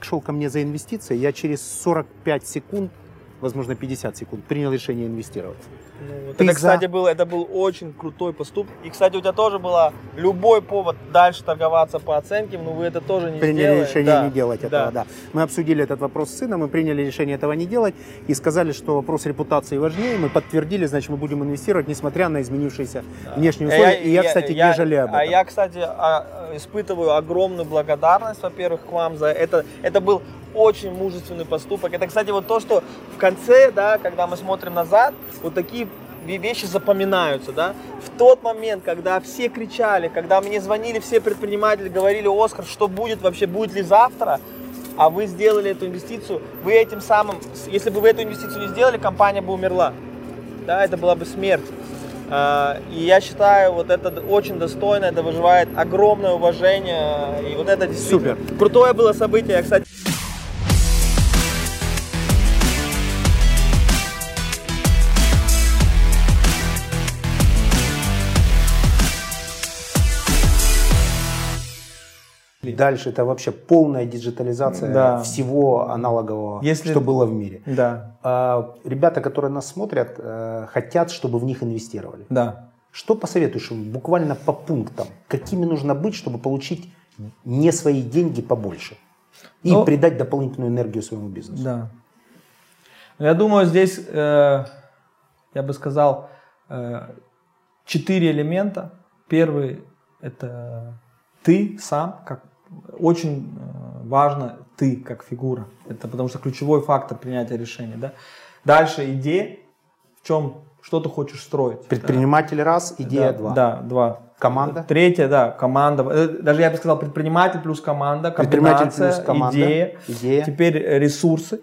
Шел ко мне за инвестиции, я через 45 секунд, возможно 50 секунд, принял решение инвестировать. Ну, вот Ты это, за- кстати, был, это был очень крутой поступок. И, кстати, у тебя тоже было любой повод дальше торговаться по оценке, но вы это тоже не приняли сделали. решение Да, не делать этого, да. Мы обсудили этот вопрос с сыном, мы приняли решение этого не делать и сказали, что вопрос репутации важнее. Мы подтвердили, значит, мы будем инвестировать, несмотря на изменившиеся внешние А условия. и я, кстати, я- не жалею об этом. А я, кстати, а, испытываю огромную благодарность, во-первых, к вам за это. Это был очень мужественный поступок. Это, кстати, вот то, что в конце, да, когда мы смотрим назад, вот такие вещи запоминаются, да. В тот момент, когда все кричали, когда мне звонили все предприниматели, говорили, Оскар, что будет вообще, будет ли завтра, а вы сделали эту инвестицию, вы этим самым, если бы вы эту инвестицию не сделали, компания бы умерла. Да, это была бы смерть. Э, и я считаю, вот это очень достойно, это вызывает огромное уважение. И вот это действительно Супер. крутое было событие. Я, кстати, Дальше это вообще полная диджитализация Да. всего аналогового, Если- что было в мире. да, А, Ребята, которые нас смотрят, э, хотят, чтобы в них инвестировали. да. Что посоветуешь им буквально по пунктам? Какими нужно быть, чтобы получить не свои деньги побольше? И Ну, придать дополнительную энергию своему бизнесу? Да. Я думаю, здесь, э, я бы сказал, э, четыре элемента. Первый – это ты сам, как очень э, важно ты как фигура. Это потому что ключевой фактор принятия решения. Да? Дальше идея, в чем, что ты хочешь строить. Предприниматель раз, идея да, два. Да, два. Команда? Третье, да, команда. Э, Даже я бы сказал, предприниматель плюс команда, комбинация, плюс команда, идея. идея. Теперь ресурсы.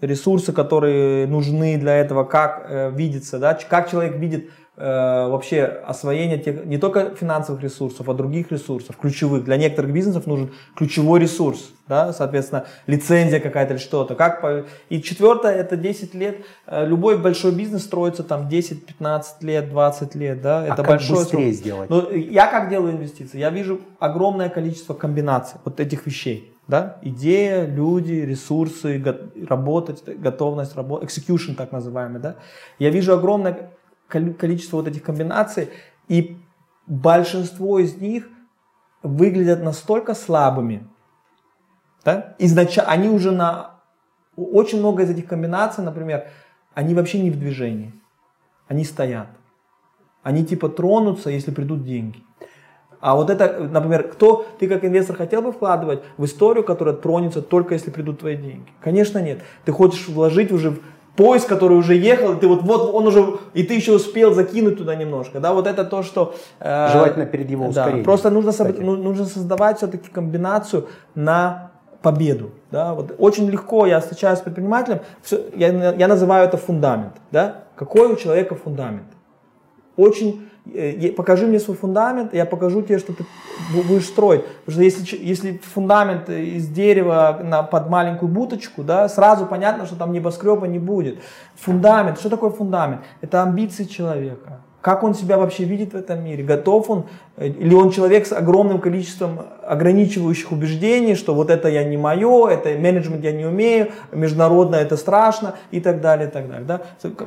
Ресурсы, которые нужны для этого, как э, видится, да, как человек видит вообще освоение тех, не только финансовых ресурсов, а других ресурсов, ключевых. Для некоторых бизнесов нужен ключевой ресурс, да, соответственно, лицензия какая-то или что-то. Как по- И четвертое, это 10 лет. Э, Любой большой бизнес строится там 10, 15 лет, 20 лет, да, А это как большой быстрее срок. сделать? Ну, я как делаю инвестиции? Я вижу огромное количество комбинаций вот этих вещей. Да? Идея, люди, ресурсы, го- работать, готовность работать, execution так называемый. Да? Я вижу огромное количество вот этих комбинаций, и большинство из них выглядят настолько слабыми, да? Изначально, они уже на... Очень много из этих комбинаций, например, они вообще не в движении. Они стоят. Они типа тронутся, если придут деньги. А вот это, например, кто ты как инвестор хотел бы вкладывать в историю, которая тронется только если придут твои деньги? Конечно нет. Ты хочешь вложить уже в поезд, который уже ехал, и ты вот, вот он уже, и ты еще успел закинуть туда немножко. Да, вот это то, что... э, Желательно перед его да, ускорением, Просто нужно, кстати. ну- нужно создавать все-таки комбинацию на победу. Да? Вот очень легко я встречаюсь с предпринимателем, всё- я, я называю это фундамент. Да? Какой у человека фундамент? Очень покажи мне свой фундамент, я покажу тебе, что ты бу- будешь строить. Потому что если, если фундамент из дерева на, под маленькую буточку, да, сразу понятно, что там небоскреба не будет. Фундамент, что такое фундамент? Это амбиции человека. Как он себя вообще видит в этом мире? Готов он? э, Или он человек с огромным количеством ограничивающих убеждений, что вот это я не мое, это менеджмент я не умею, международно это страшно и так далее, и так далее. Да?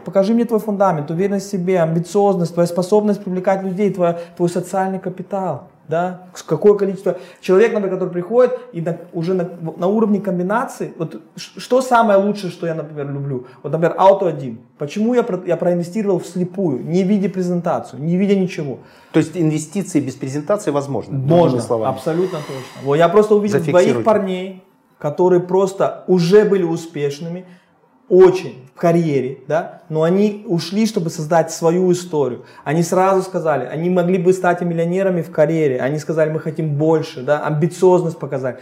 Покажи мне твой фундамент, уверенность в себе, амбициозность, твоя способность привлекать людей, твой, твой социальный капитал. Да? С- Какое количество человек, например, который приходит и на- уже на, на уровне комбинации, вот что самое лучшее, что я, например, люблю? Вот, например, Auto 1. Почему я, про- я проинвестировал вслепую, не видя презентацию, не видя ничего? То есть инвестиции без презентации возможны? Можно, словами. абсолютно точно. Вот я просто увидел двоих парней, которые просто уже были успешными, очень в карьере, да, но они ушли, чтобы создать свою историю. Они сразу сказали, они могли бы стать миллионерами в карьере. Они сказали, мы хотим больше, да, амбициозность показать.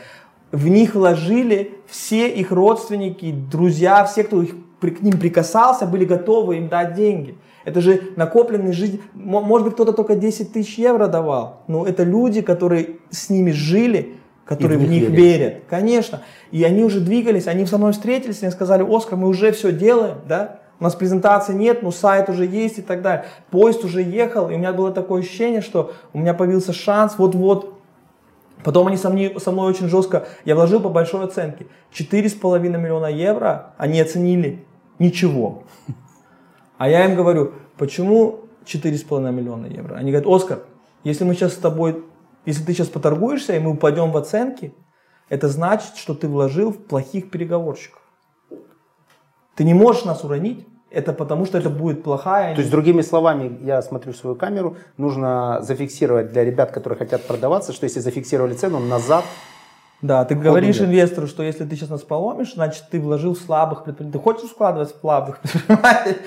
В них вложили все их родственники, друзья, все, кто их, к ним прикасался, были готовы им дать деньги. Это же накопленный жизнь. Мо- Может быть, кто-то только 10 тысяч евро давал. Но это люди, которые с ними жили, которые в в них них верили. верят. Конечно. И они уже двигались, они со мной встретились, они сказали, Оскар, мы уже все делаем, да? У нас презентации нет, но сайт уже есть и так далее. Поезд уже ехал, и у меня было такое ощущение, что у меня появился шанс вот-вот. Потом они со мной, со мной очень жестко, я вложил по большой оценке. 4,5 миллиона евро они оценили ничего. А я им говорю, почему 4,5 миллиона евро? Они говорят, Оскар, если мы сейчас с тобой, если ты сейчас поторгуешься, и мы упадем в оценке, это значит, что ты вложил в плохих переговорщиков. Ты не можешь нас уронить, это потому что это будет плохая... То есть, другими словами, я смотрю свою камеру, нужно зафиксировать для ребят, которые хотят продаваться, что если зафиксировали цену, назад Да, ты говоришь нет. инвестору, что если ты сейчас нас поломишь, значит ты вложил в слабых предпринимателей. Ты хочешь вкладывать в слабых предпринимателей?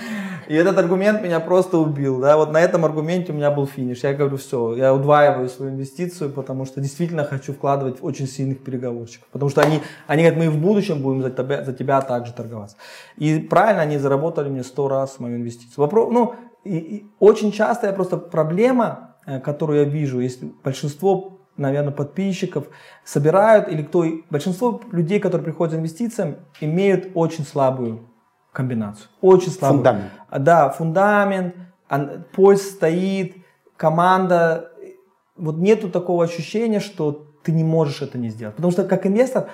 И этот аргумент меня просто убил. Да? Вот на этом аргументе у меня был финиш. Я говорю, все, я удваиваю свою инвестицию, потому что действительно хочу вкладывать в очень сильных переговорщиков. Потому что они, они говорят, мы и в будущем будем за тебя, за тебя также торговаться. И правильно, они заработали мне 100 раз мою инвестицию. Вопрос, ну, и, и очень часто я просто проблема, э, которую я вижу, есть большинство наверное, подписчиков собирают, или кто, большинство людей, которые приходят за инвестициями, имеют очень слабую комбинацию. Очень слабую. Фундамент. Да, фундамент, поезд стоит, команда. Вот нету такого ощущения, что ты не можешь это не сделать. Потому что как инвестор,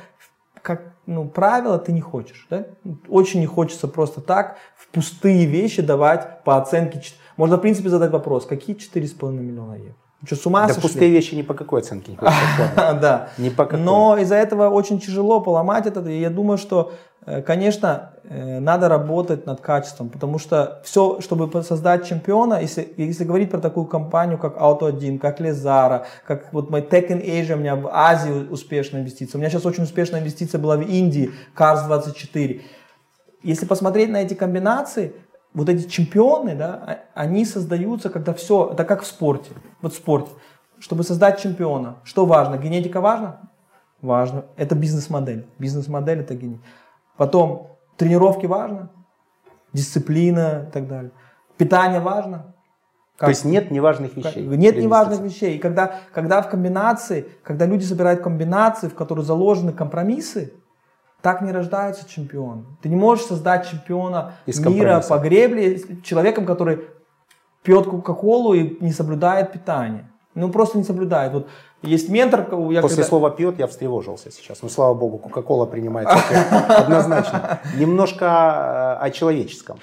как ну, правило, ты не хочешь. Да? Очень не хочется просто так в пустые вещи давать по оценке. Можно, в принципе, задать вопрос, какие 4,5 миллиона евро? Что, с ума да сошли? пустые вещи ни по какой оценке не Да. Ни по какой. Но из-за этого очень тяжело поломать это. И я думаю, что, э, конечно, э, надо работать над качеством, потому что все, чтобы создать чемпиона, если, если говорить про такую компанию, как Auto1, как Лезара, как вот мой Tech in Asia, у меня в Азии успешная инвестиция, у меня сейчас очень успешная инвестиция была в Индии, Cars 24. Если посмотреть на эти комбинации, вот эти чемпионы, да, а, они создаются, когда все, это как в спорте. Вот в спорте. Чтобы создать чемпиона, что важно? Генетика важна? Важно. Это бизнес-модель. Бизнес-модель это генетика. Потом тренировки важно, дисциплина и так далее. Питание важно. Как? То есть нет неважных вещей. Нет неважных вещей. И когда, когда в комбинации, когда люди собирают комбинации, в которые заложены компромиссы, так не рождается чемпион. Ты не можешь создать чемпиона Из мира по гребле человеком, который пьет кока-колу и не соблюдает питание. Ну, просто не соблюдает. Вот есть ментор. Я После когда... слова пьет я встревожился сейчас. Ну, слава богу, Кока-Кола принимается однозначно. Немножко о человеческом.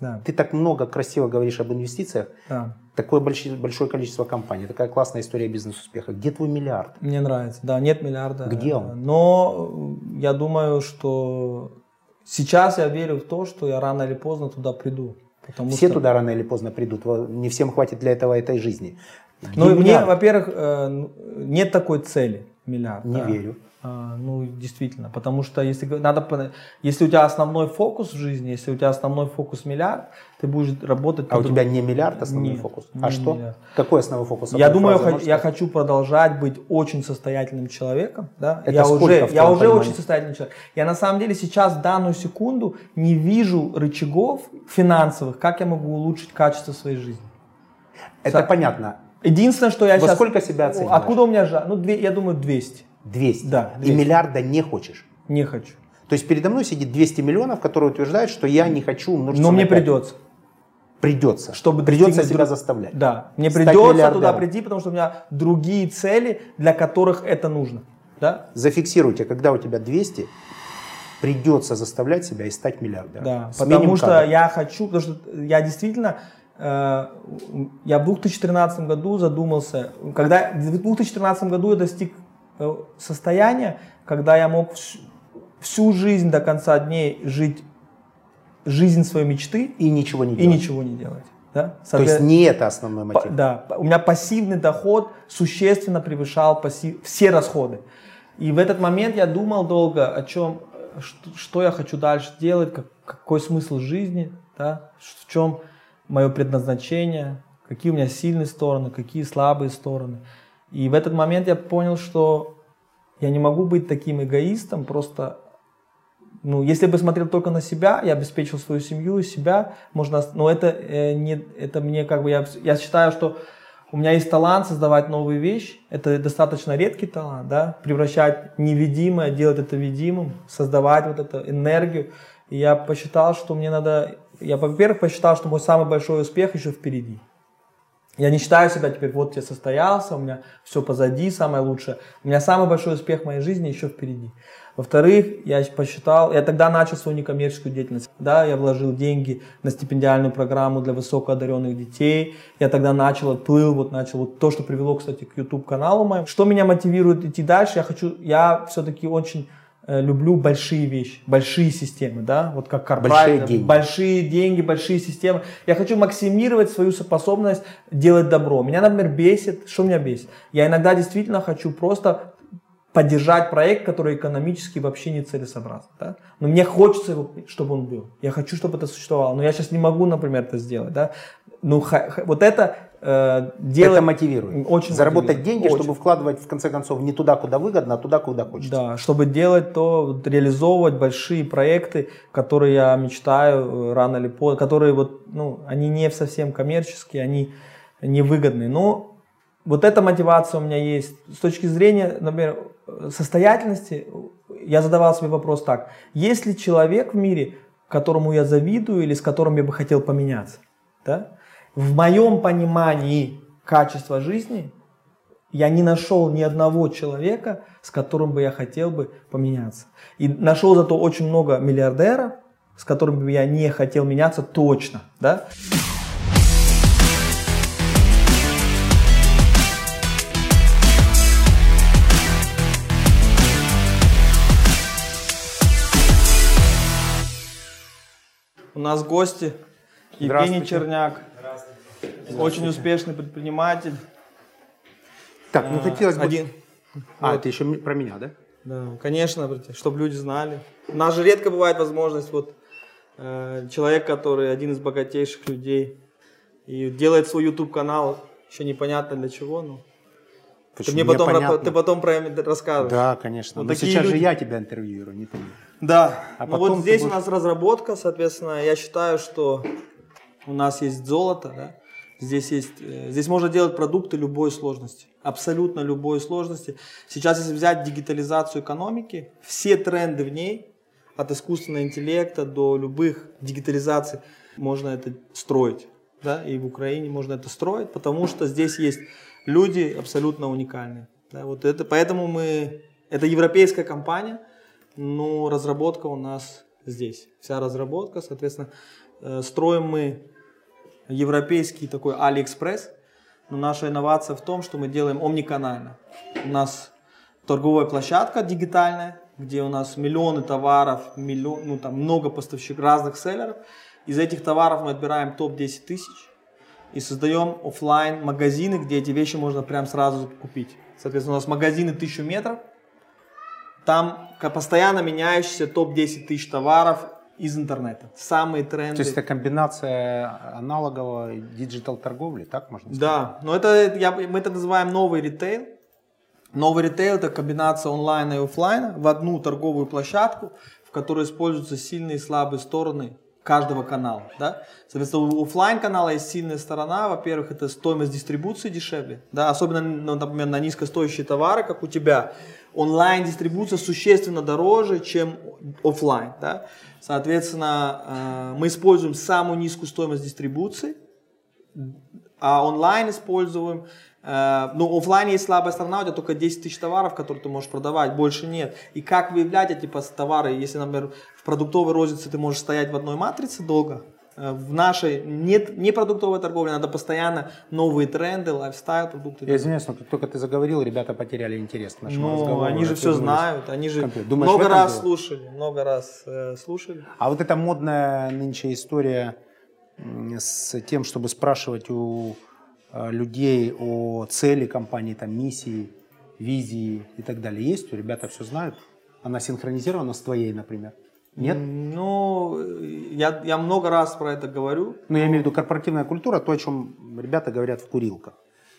Да. Ты так много красиво говоришь об инвестициях. Да. Такое большое, большое количество компаний. Такая классная история бизнес-успеха. Где твой миллиард? Мне нравится. Да, нет миллиарда. Где он? Но я думаю, что сейчас я верю в то, что я рано или поздно туда приду. Потому Все что... туда рано или поздно придут. Не всем хватит для этого этой жизни. Где ну, мне, во-первых, э, нет такой цели миллиард. Не да. верю. А, ну, действительно, потому что если, надо, если у тебя основной фокус в жизни, если у тебя основной фокус миллиард, ты будешь работать... А у тебя не миллиард основной Нет, фокус? А что? Миллиард. Какой основной фокус? Я думаю, я, я хочу продолжать быть очень состоятельным человеком. Да? Это я уже, я уже очень состоятельный человек. Я на самом деле сейчас в данную секунду не вижу рычагов финансовых, как я могу улучшить качество своей жизни. Это Со... понятно. Единственное, что я Во сейчас... сколько себя оцениваешь? Откуда у меня жар? Ну, две, я думаю, 200. 200. Да, 200. И миллиарда не хочешь? Не хочу. То есть передо мной сидит 200 миллионов, которые утверждают, что я не хочу умножиться Но мне 5. придется. Придется. Чтобы придется себя друг... заставлять. Да. Мне придется туда прийти, потому что у меня другие цели, для которых это нужно. Да? Зафиксируйте, когда у тебя 200, придется заставлять себя и стать миллиардером. Да, Сменим потому что я хочу, потому что я действительно, э, я в 2013 году задумался, когда в 2013 году я достиг состояние, когда я мог всю жизнь до конца дней жить жизнь своей мечты и ничего не делать. И ничего не делать. Да? То есть не это основной мотив? Да. У меня пассивный доход существенно превышал пассив, все расходы. И в этот момент я думал долго о чем, что, что я хочу дальше делать, как, какой смысл жизни, да? в чем мое предназначение, какие у меня сильные стороны, какие слабые стороны. И в этот момент я понял, что я не могу быть таким эгоистом, просто, ну, если бы смотрел только на себя, я обеспечил свою семью и себя, можно, но это э, не, это мне как бы, я, я считаю, что у меня есть талант создавать новые вещи, это достаточно редкий талант, да, превращать невидимое, делать это видимым, создавать вот эту энергию. И я посчитал, что мне надо, я, во-первых, посчитал, что мой самый большой успех еще впереди. Я не считаю себя теперь, вот я состоялся, у меня все позади, самое лучшее. У меня самый большой успех в моей жизни еще впереди. Во-вторых, я посчитал, я тогда начал свою некоммерческую деятельность. Да, я вложил деньги на стипендиальную программу для высокоодаренных детей. Я тогда начал, отплыл, вот начал, вот то, что привело, кстати, к YouTube каналу моему. Что меня мотивирует идти дальше? Я хочу, я все-таки очень люблю большие вещи, большие системы, да, вот как корпорация, большие деньги. большие деньги, большие системы. Я хочу максимировать свою способность делать добро. Меня, например, бесит, что меня бесит? Я иногда действительно хочу просто поддержать проект, который экономически вообще не целесообразен. Да? Но мне хочется, его, чтобы он был. Я хочу, чтобы это существовало. Но я сейчас не могу, например, это сделать. Да? ну, вот это э, делает... Это мотивирует. Очень Заработать мотивирует. деньги, Очень. чтобы вкладывать, в конце концов, не туда, куда выгодно, а туда, куда хочется. Да, чтобы делать то, вот реализовывать большие проекты, которые я мечтаю э, рано или поздно, которые вот, ну, они не совсем коммерческие, они невыгодные. Но вот эта мотивация у меня есть. С точки зрения, например, состоятельности, я задавал себе вопрос так. Есть ли человек в мире, которому я завидую или с которым я бы хотел поменяться? Да? В моем понимании качества жизни я не нашел ни одного человека, с которым бы я хотел бы поменяться. И нашел зато очень много миллиардеров, с которыми бы я не хотел меняться точно. Да? У нас гости. Евгений. Черняк. Очень успешный предприниматель. Так, ну хотелось бы... Один. А, это еще про меня, да? Да, конечно, чтобы люди знали. У нас же редко бывает возможность, вот э, человек, который один из богатейших людей и делает свой YouTube канал, еще непонятно для чего, но ты Почему? мне потом, Непонятно. ра- ты потом про это расскажешь. Да, конечно. Вот Но сейчас же люди. я тебя интервьюирую, не ты. Да. А ну вот ты здесь будешь- у нас разработка, соответственно, я считаю, что у нас есть золото, да? Здесь есть, э, здесь можно делать продукты любой сложности, абсолютно любой сложности. Сейчас, если взять дигитализацию экономики, все тренды в ней, от искусственного интеллекта до любых дигитализаций, можно это строить, да? И в Украине можно это строить, потому что здесь есть люди абсолютно уникальные. Да? Вот это, поэтому мы, это европейская компания, но разработка у нас здесь. Вся разработка, соответственно, э, строим мы европейский такой Алиэкспресс, но наша инновация в том, что мы делаем омниканально. У нас торговая площадка дигитальная, где у нас миллионы товаров, миллион, ну, там много поставщиков, разных селлеров. Из этих товаров мы отбираем топ-10 тысяч и создаем оффлайн магазины, где эти вещи можно прям сразу купить. Соответственно, у нас магазины 1000 метров, там постоянно меняющийся топ-10 тысяч товаров из интернета. Самые тренды. То есть это комбинация аналоговой digital торговли, так можно сказать? Да, но это я, мы это называем новый ритейл. Новый ритейл это комбинация онлайна и оффлайна в одну торговую площадку, в которой используются сильные и слабые стороны каждого канала. Да? Соответственно, у оффлайн канала есть сильная сторона. Во-первых, это стоимость дистрибуции дешевле. Да? Особенно, ну, например, на низкостоящие товары, как у тебя. Онлайн дистрибуция существенно дороже, чем оффлайн. Да? Соответственно, э, мы используем самую низкую стоимость дистрибуции, а онлайн используем, э, ну, офлайн есть слабая сторона, у тебя только 10 тысяч товаров, которые ты можешь продавать, больше нет. И как выявлять эти товары, если, например, в продуктовой рознице ты можешь стоять в одной матрице долго, в нашей нет, не продуктовой торговле, надо постоянно новые тренды, лайфстайл, продукты. Я извиняюсь, но как только ты заговорил, ребята потеряли интерес к нашему Ну, разговору. они же все знают, они же. Думаешь, много раз дело? слушали, много раз э, слушали. А вот эта модная нынче история с тем, чтобы спрашивать у э, людей о цели компании, там, миссии, визии и так далее, есть? Ребята все знают? Она синхронизирована с твоей, например? Нет? Ну, я, я много раз про это говорю. Ну, я имею в виду корпоративная культура, то, о чем ребята говорят в курилках.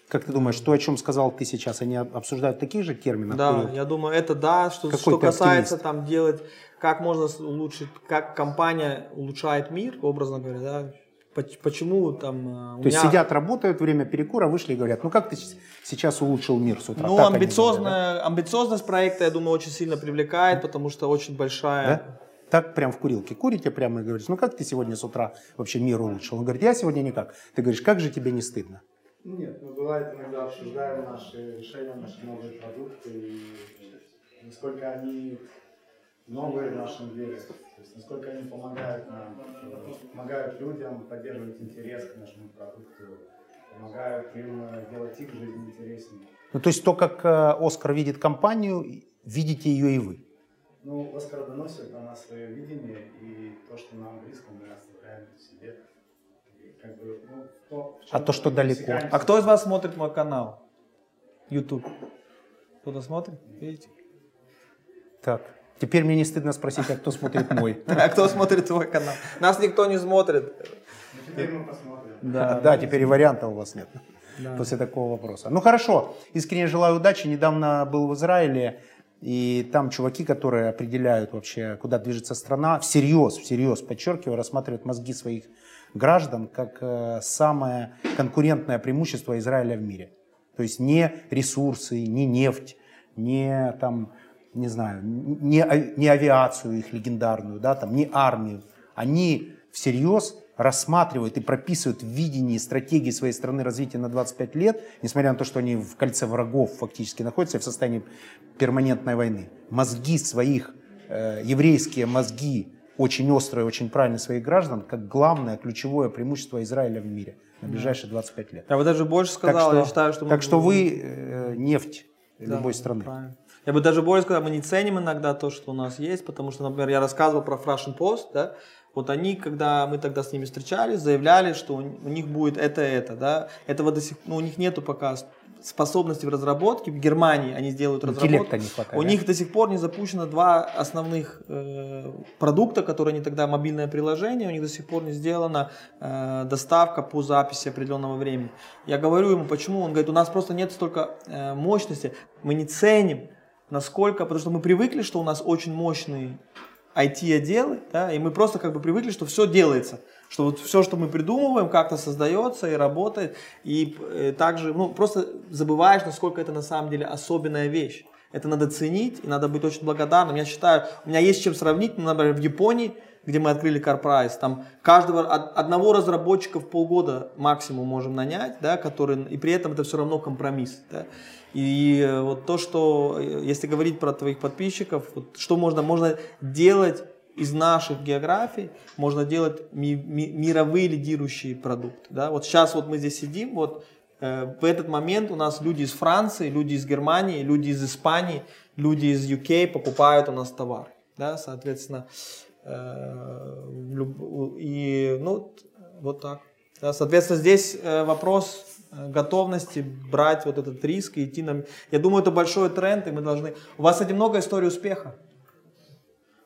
Как ты думаешь, то, о чем сказал ты сейчас, они обсуждают в таких же терминах? Да, курилки? я думаю, это да, что, Какой что касается оптимист. там делать, как можно улучшить, как компания улучшает мир, образно говоря, да, Поч- почему там э, у То есть меня- сидят, работают, время перекура, вышли и говорят, ну как ты сейчас улучшил мир с утра? Ну, амбициозная, говорят, амбициозность проекта, я думаю, очень сильно привлекает, потому что очень большая... да? Так прям в курилке курите прямо и говоришь, ну как ты сегодня с утра вообще мир улучшил? Он говорит, я сегодня никак. Ты говоришь, как же тебе не стыдно? Нет, ну бывает иногда обсуждаем наши решения, наши новые продукты, и насколько они новые в нашем деле, то есть насколько они помогают нам, помогают людям поддерживать интерес к нашему продукту, помогают им э, делать их жизнь интереснее. Ну то есть то, как э, Оскар видит компанию, видите ее и вы. Ну, Оскар доносит на нас свое видение, и то, что нам близко, мы оставляем в себе. Как бы, ну, то, в А то, что далеко? А кто из вас смотрит мой канал? YouTube. Кто-то смотрит? Видите? Так, теперь мне не стыдно спросить, а кто смотрит мой. А кто смотрит твой канал? Нас никто не смотрит. Ну, теперь мы посмотрим. Да, да, теперь и вариантов у вас нет да. после такого вопроса. Ну хорошо, искренне желаю удачи. Недавно был в Израиле, и там чуваки, которые определяют вообще, куда движется страна, всерьез, всерьез, подчеркиваю, рассматривают мозги своих граждан как э, самое конкурентное преимущество Израиля в мире. То есть не ресурсы, не нефть, не там, не знаю, не, не авиацию их легендарную, да, там, не армию. Они всерьез рассматривают и прописывают в видении стратегии своей страны развития на 25 лет, несмотря на то, что они в кольце врагов фактически находятся в состоянии перманентной войны. Мозги своих, э, еврейские мозги, очень острые, очень правильные своих граждан, как главное, ключевое преимущество Израиля в мире на ближайшие 25 лет. Я бы даже больше сказал, так что, я считаю, что... Так что вы э, нефть да, любой страны. Правильно. Я бы даже больше сказал, мы не ценим иногда то, что у нас есть, потому что, например, я рассказывал про Russian Post, да, вот они, когда мы тогда с ними встречались, заявляли, что у них будет это это, да, этого до сих, ну, у них нету пока способности в разработке. В Германии они сделают разработку. не хватает. У да? них до сих пор не запущено два основных э, продукта, которые они тогда мобильное приложение, у них до сих пор не сделана э, доставка по записи определенного времени. Я говорю ему, почему? Он говорит, у нас просто нет столько э, мощности, мы не ценим, насколько, потому что мы привыкли, что у нас очень мощный IT-отделы, да, и мы просто как бы привыкли, что все делается, что вот все, что мы придумываем, как-то создается и работает, и э, также, ну, просто забываешь, насколько это на самом деле особенная вещь. Это надо ценить, и надо быть очень благодарным. Я считаю, у меня есть чем сравнить, например, в Японии, где мы открыли CarPrice, там каждого, одного разработчика в полгода максимум можем нанять, да, который, и при этом это все равно компромисс. Да. И э, вот то, что, э, если говорить про твоих подписчиков, вот что можно, можно делать из наших географий, можно делать ми, ми, мировые лидирующие продукты. Да? Вот сейчас вот мы здесь сидим, вот э, в этот момент у нас люди из Франции, люди из Германии, люди из Испании, люди из UK покупают у нас товар. Да? Соответственно, и ну, вот так. Да, соответственно, здесь э, вопрос Э, готовности брать вот этот риск и идти на... Я думаю, это большой тренд, и мы должны... У вас, кстати, много историй успеха.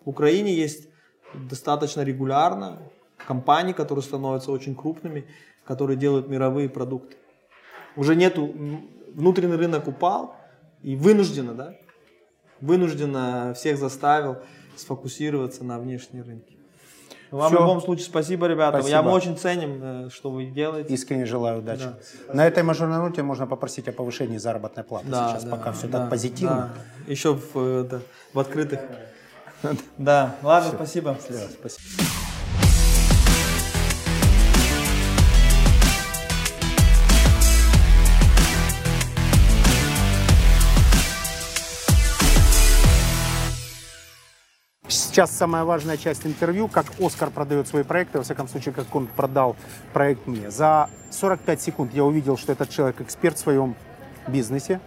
В Украине есть достаточно регулярно компании, которые становятся очень крупными, которые делают мировые продукты. Уже нету... Внутренний рынок упал, и вынужденно, да? Вынужденно всех заставил сфокусироваться на внешние рынки. Вам Все. в любом случае спасибо, ребята. Спасибо. Я мы очень ценим, э, что вы делаете. Искренне желаю удачи. Да. На этой мажорной ноте можно попросить о повышении заработной платы да, сейчас, да, пока все да, так позитивно. Да. Еще в, э, да, в открытых. Да, ладно, спасибо. Спасибо. Сейчас самая важная часть интервью, как Оскар продает свои проекты, во всяком случае, как он продал проект мне. За 45 секунд я увидел, что этот человек эксперт в своем бизнесе.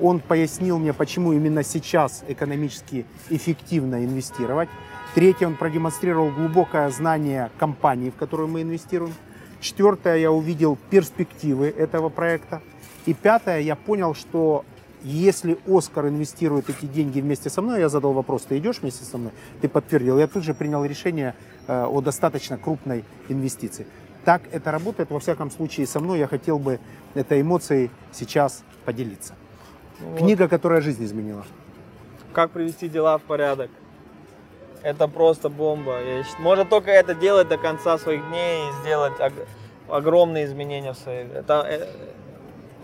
Он пояснил мне, почему именно сейчас экономически эффективно инвестировать. Третье, он продемонстрировал глубокое знание компании, в которую мы инвестируем. Четвертое, я увидел перспективы этого проекта. И пятое, я понял, что если Оскар инвестирует эти деньги вместе со мной, я задал вопрос, ты идешь вместе со мной? Ты подтвердил. Я тут же принял решение э, о достаточно крупной инвестиции. Так это работает, во всяком случае, со мной я хотел бы этой эмоцией сейчас поделиться. Вот. Книга, которая жизнь изменила. Как привести дела в порядок. Это просто бомба. Можно только это делать до конца своих дней и сделать огромные изменения в своей... Это, э,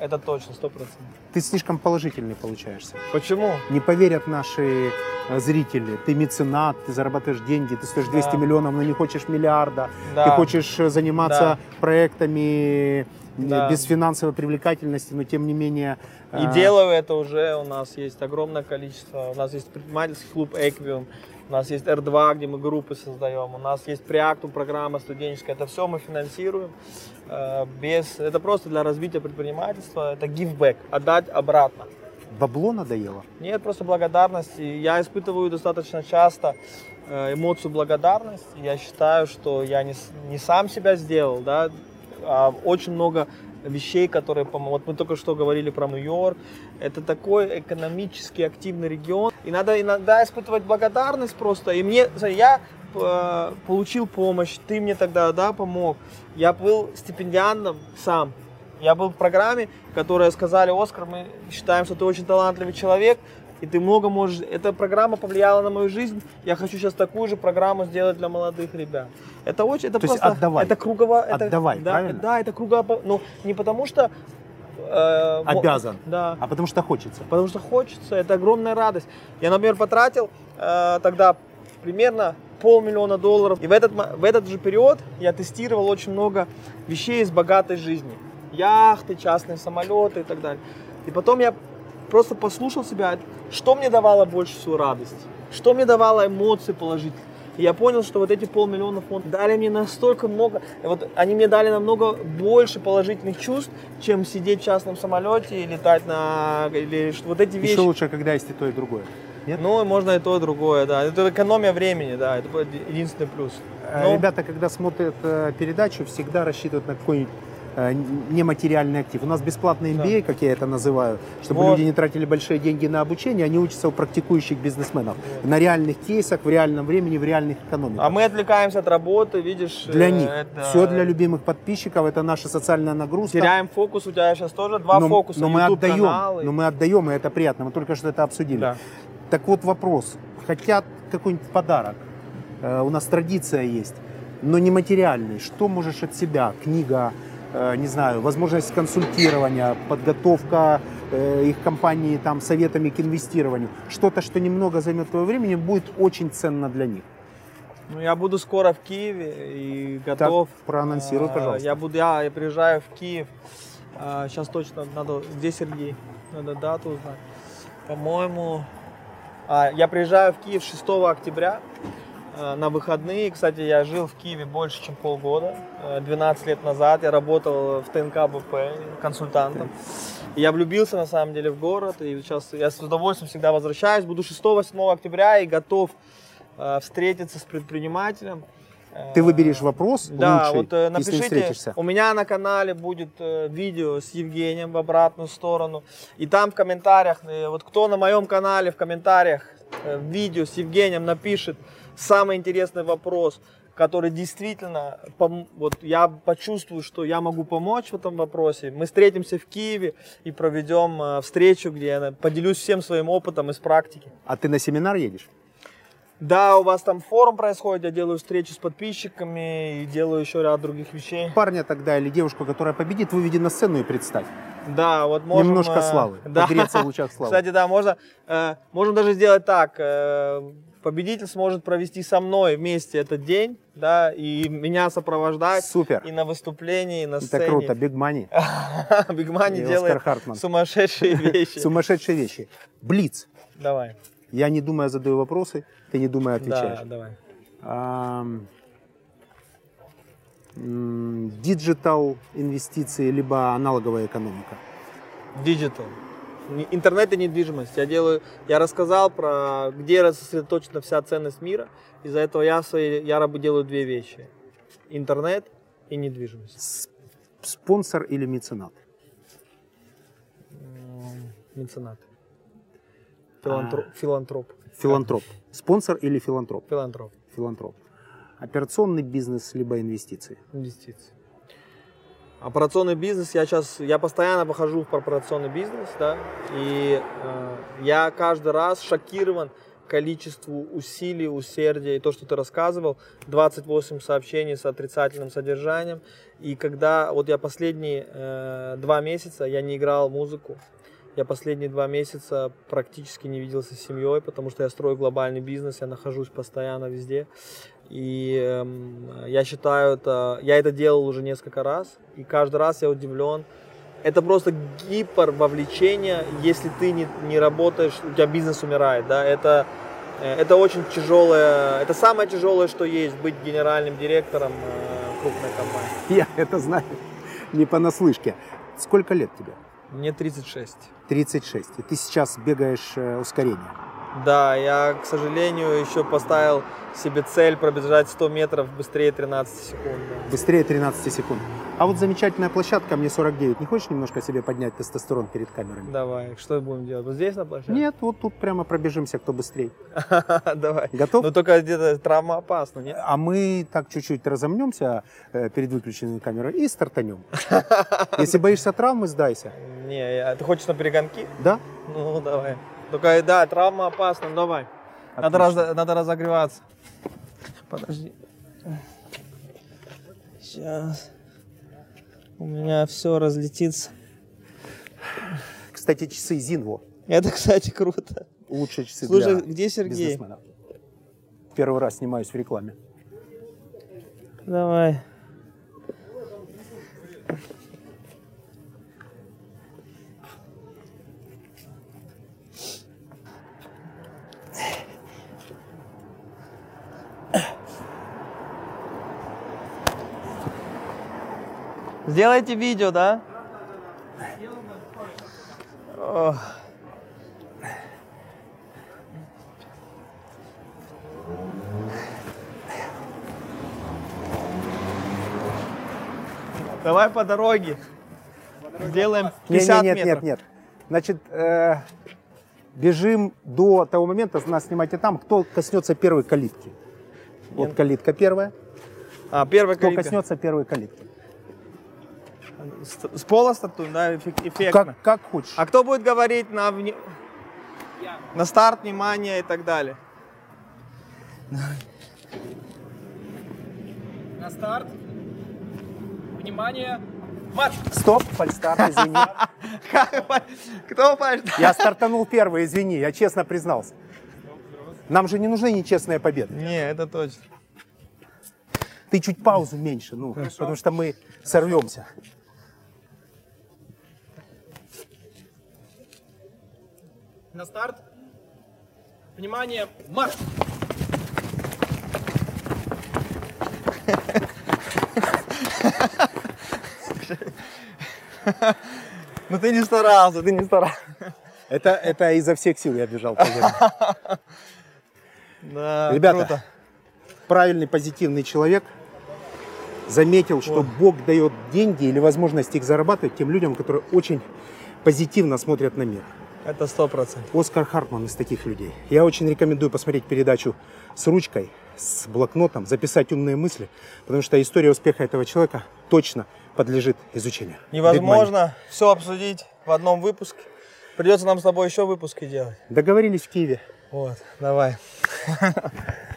это точно, сто процентов. Ты слишком положительный получаешься. Почему? Не поверят наши э, зрители. Ты меценат, ты зарабатываешь деньги, ты стоишь 200 да. миллионов, но не хочешь миллиарда. Да. Ты хочешь э, заниматься да. проектами э, да. без финансовой привлекательности, но тем не менее... И э... делаю это уже, у нас есть огромное количество. У нас есть предпринимательский клуб Equium, у нас есть R2, где мы группы создаем. У нас есть Приактум, программа студенческая. Это все мы финансируем. Э, без, это просто для развития предпринимательства. Это give back, отдать обратно. Бабло надоело? Нет, просто благодарность. Я испытываю достаточно часто э, эмоцию благодарности. Я считаю, что я не, не сам себя сделал, да, а очень много вещей, которые помогут. Вот мы только что говорили про Нью-Йорк. Это такой экономически активный регион. И надо иногда испытывать благодарность просто. И мне, я э, получил помощь, ты мне тогда, да, помог. Я был стипендиантом сам. Я был в программе, которая сказали, Оскар, мы считаем, что ты очень талантливый человек, и ты много можешь... Эта программа повлияла на мою жизнь. Я хочу сейчас такую же программу сделать для молодых ребят. Это очень... Это То есть просто... отдавай. Это кругово... это- Отдавай, да, правильно? Да, это кругово... Ну, не потому что... э, Обязан. Да. А потому что хочется. Потому что хочется, это огромная радость. Я, например, потратил э, тогда примерно полмиллиона долларов. И в этот, в этот же период я тестировал очень много вещей из богатой жизни. Яхты, частные самолеты и так далее. И потом я просто послушал себя, что мне давало больше всего радость, что мне давало эмоции положительные. И я понял, что вот эти полмиллиона фунтов дали мне настолько много, вот они мне дали намного больше положительных чувств, чем сидеть в частном самолете и летать на... Или вот эти вещи. Еще лучше, когда есть и то, и другое. Нет? Ну, можно и то, и другое, да. Это экономия времени, да, это единственный плюс. Э, Ну, Ребята, когда смотрят э, передачу, всегда рассчитывают на какой-нибудь э, нематериальный актив. У нас бесплатный MBA, как я это называю, чтобы Вот. люди не тратили большие деньги на обучение, они учатся у практикующих бизнесменов на реальных кейсах, в реальном времени, в реальных экономиках. А мы отвлекаемся от работы, видишь. Для них. это- Все для любимых подписчиков, это наша социальная нагрузка. Теряем фокус, у тебя сейчас тоже два но, фокуса, но мы отдаем, YouTube-каналы. но мы отдаем, и это приятно. Мы только что это обсудили. Да. Так вот вопрос. Хотят какой-нибудь подарок. Э, у нас традиция есть, но не материальный. Что можешь от себя? Книга, э, не знаю, возможность консультирования, подготовка э, их компании там советами к инвестированию. Что-то, что немного займет твое времени, будет очень ценно для них. Ну, я буду скоро в Киеве и готов. проанонсируй, А, пожалуйста. Я буду, я, я приезжаю в Киев. сейчас точно надо. Где Сергей? Надо дату узнать. По-моему, а, я приезжаю в Киев 6 октября а, на выходные. Кстати, я жил в Киеве больше, чем полгода. Э, 12 лет назад я работал в ТНК БП консультантом. Я влюбился на самом деле в город. И сейчас я с удовольствием всегда возвращаюсь. Буду 6-8 октября и готов э, встретиться с предпринимателем. Э, Ты выберешь вопрос да, лучший, вот э, если напишите, встретишься. у меня на канале будет э, видео с Евгением в обратную сторону. И там в комментариях, вот кто на моем канале в комментариях видео с Евгением напишет самый интересный вопрос, который действительно, вот я почувствую, что я могу помочь в этом вопросе. Мы встретимся в Киеве и проведем встречу, где я поделюсь всем своим опытом из практики. А ты на семинар едешь? Да, у вас там форум происходит, я делаю встречи с подписчиками и делаю еще ряд других вещей. Парня тогда или девушку, которая победит, выведи на сцену и представь. Да, вот можем... Немножко славы, Да. погреться в лучах славы. Кстати, да, можно, э, можем даже сделать так. э, победитель сможет провести со мной вместе этот день, да, и меня сопровождать Супер. и на выступлении, и на Это сцене. круто, Big Money. Биг Мани делает сумасшедшие вещи. Сумасшедшие вещи. Блиц. Давай. Я не думая задаю вопросы, ты не думая отвечаешь. Да, давай. Digital инвестиции, либо аналоговая экономика. Не- Интернет и недвижимость. Я делаю, я рассказал про где сосредоточена вся ценность мира. Из-за этого я, в своей, я делаю две вещи. Интернет и недвижимость. Спонсор или меценат? Меценат. Филантроп. А. Филантроп. Филантроп. Спонсор или филантроп? Филантроп. Филантроп. Операционный бизнес, либо инвестиции. Инвестиции. Операционный бизнес, я сейчас, я постоянно похожу в корпорационный бизнес, да, и э, я каждый раз шокирован количеству усилий, усердия и то, что ты рассказывал, 28 сообщений с отрицательным содержанием, и когда, вот я последние э, два месяца, я не играл музыку, я последние два месяца практически не виделся с семьей, потому что я строю глобальный бизнес, я нахожусь постоянно везде. И эм, я считаю это, я это делал уже несколько раз, и каждый раз я удивлен. Это просто гипер вовлечение, если ты не, не работаешь, у тебя бизнес умирает, да, это, э, это очень тяжелое, это самое тяжелое, что есть, быть генеральным директором э, крупной компании. Я это знаю не понаслышке. Сколько лет тебе? Мне 36. 36. И ты сейчас бегаешь э, ускорение. Да, я, к сожалению, еще поставил себе цель пробежать 100 метров быстрее 13 секунд. да. Быстрее 13 секунд. А вот замечательная площадка, мне 49. Не хочешь немножко себе поднять тестостерон перед камерами? Давай, что будем делать? Вот здесь на площадке? Нет, вот тут прямо пробежимся, кто быстрее. Давай. Готов? Ну только где-то травма опасна, нет? А мы так чуть-чуть разомнемся э, перед выключенной камерой и стартанем. Если боишься травмы, сдайся. Не, ты хочешь на перегонки? Да? Ну, давай. Только, да, травма опасна, давай. Надо, раз- надо разогреваться. Подожди. Сейчас. У меня все разлетится. Кстати, часы Зинво. Это, кстати, круто. Лучшие часы Слушай, для где Сергей? бизнесменов. Первый раз снимаюсь в рекламе. Давай. Сделайте видео, да? Ох. Давай по дороге. Сделаем Нет, 50 нет, нет, метров. нет, нет. Значит, э, бежим до того момента, нас снимайте там, кто коснется первой калитки. Вот калитка первая. А, первая Кто калитка. коснется первой калитки. С, пола стартуем, да, эффек- эффектно. Как, как хочешь. А кто будет говорить на, вни- на старт, внимание и так далее? На старт. Внимание. Марш! Стоп, фальстарт, извини. Кто пойдет? Я стартанул первый, извини, я честно признался. Нам же не нужны нечестные победы. Не, это точно. Ты чуть паузу меньше, ну, потому что мы сорвемся. На старт. Внимание. Марш! Ну ты не старался, ты не старался. Это, это изо всех сил я бежал. Да, Ребята, круто. правильный, позитивный человек заметил, что Бог дает деньги или возможность их зарабатывать тем людям, которые очень позитивно смотрят на мир. Это сто процентов. Оскар Хартман из таких людей. Я очень рекомендую посмотреть передачу с ручкой, с блокнотом, записать умные мысли, потому что история успеха этого человека точно подлежит изучению. Невозможно все обсудить в одном выпуске. Придется нам с тобой еще выпуски делать. Договорились в Киеве. Вот, давай.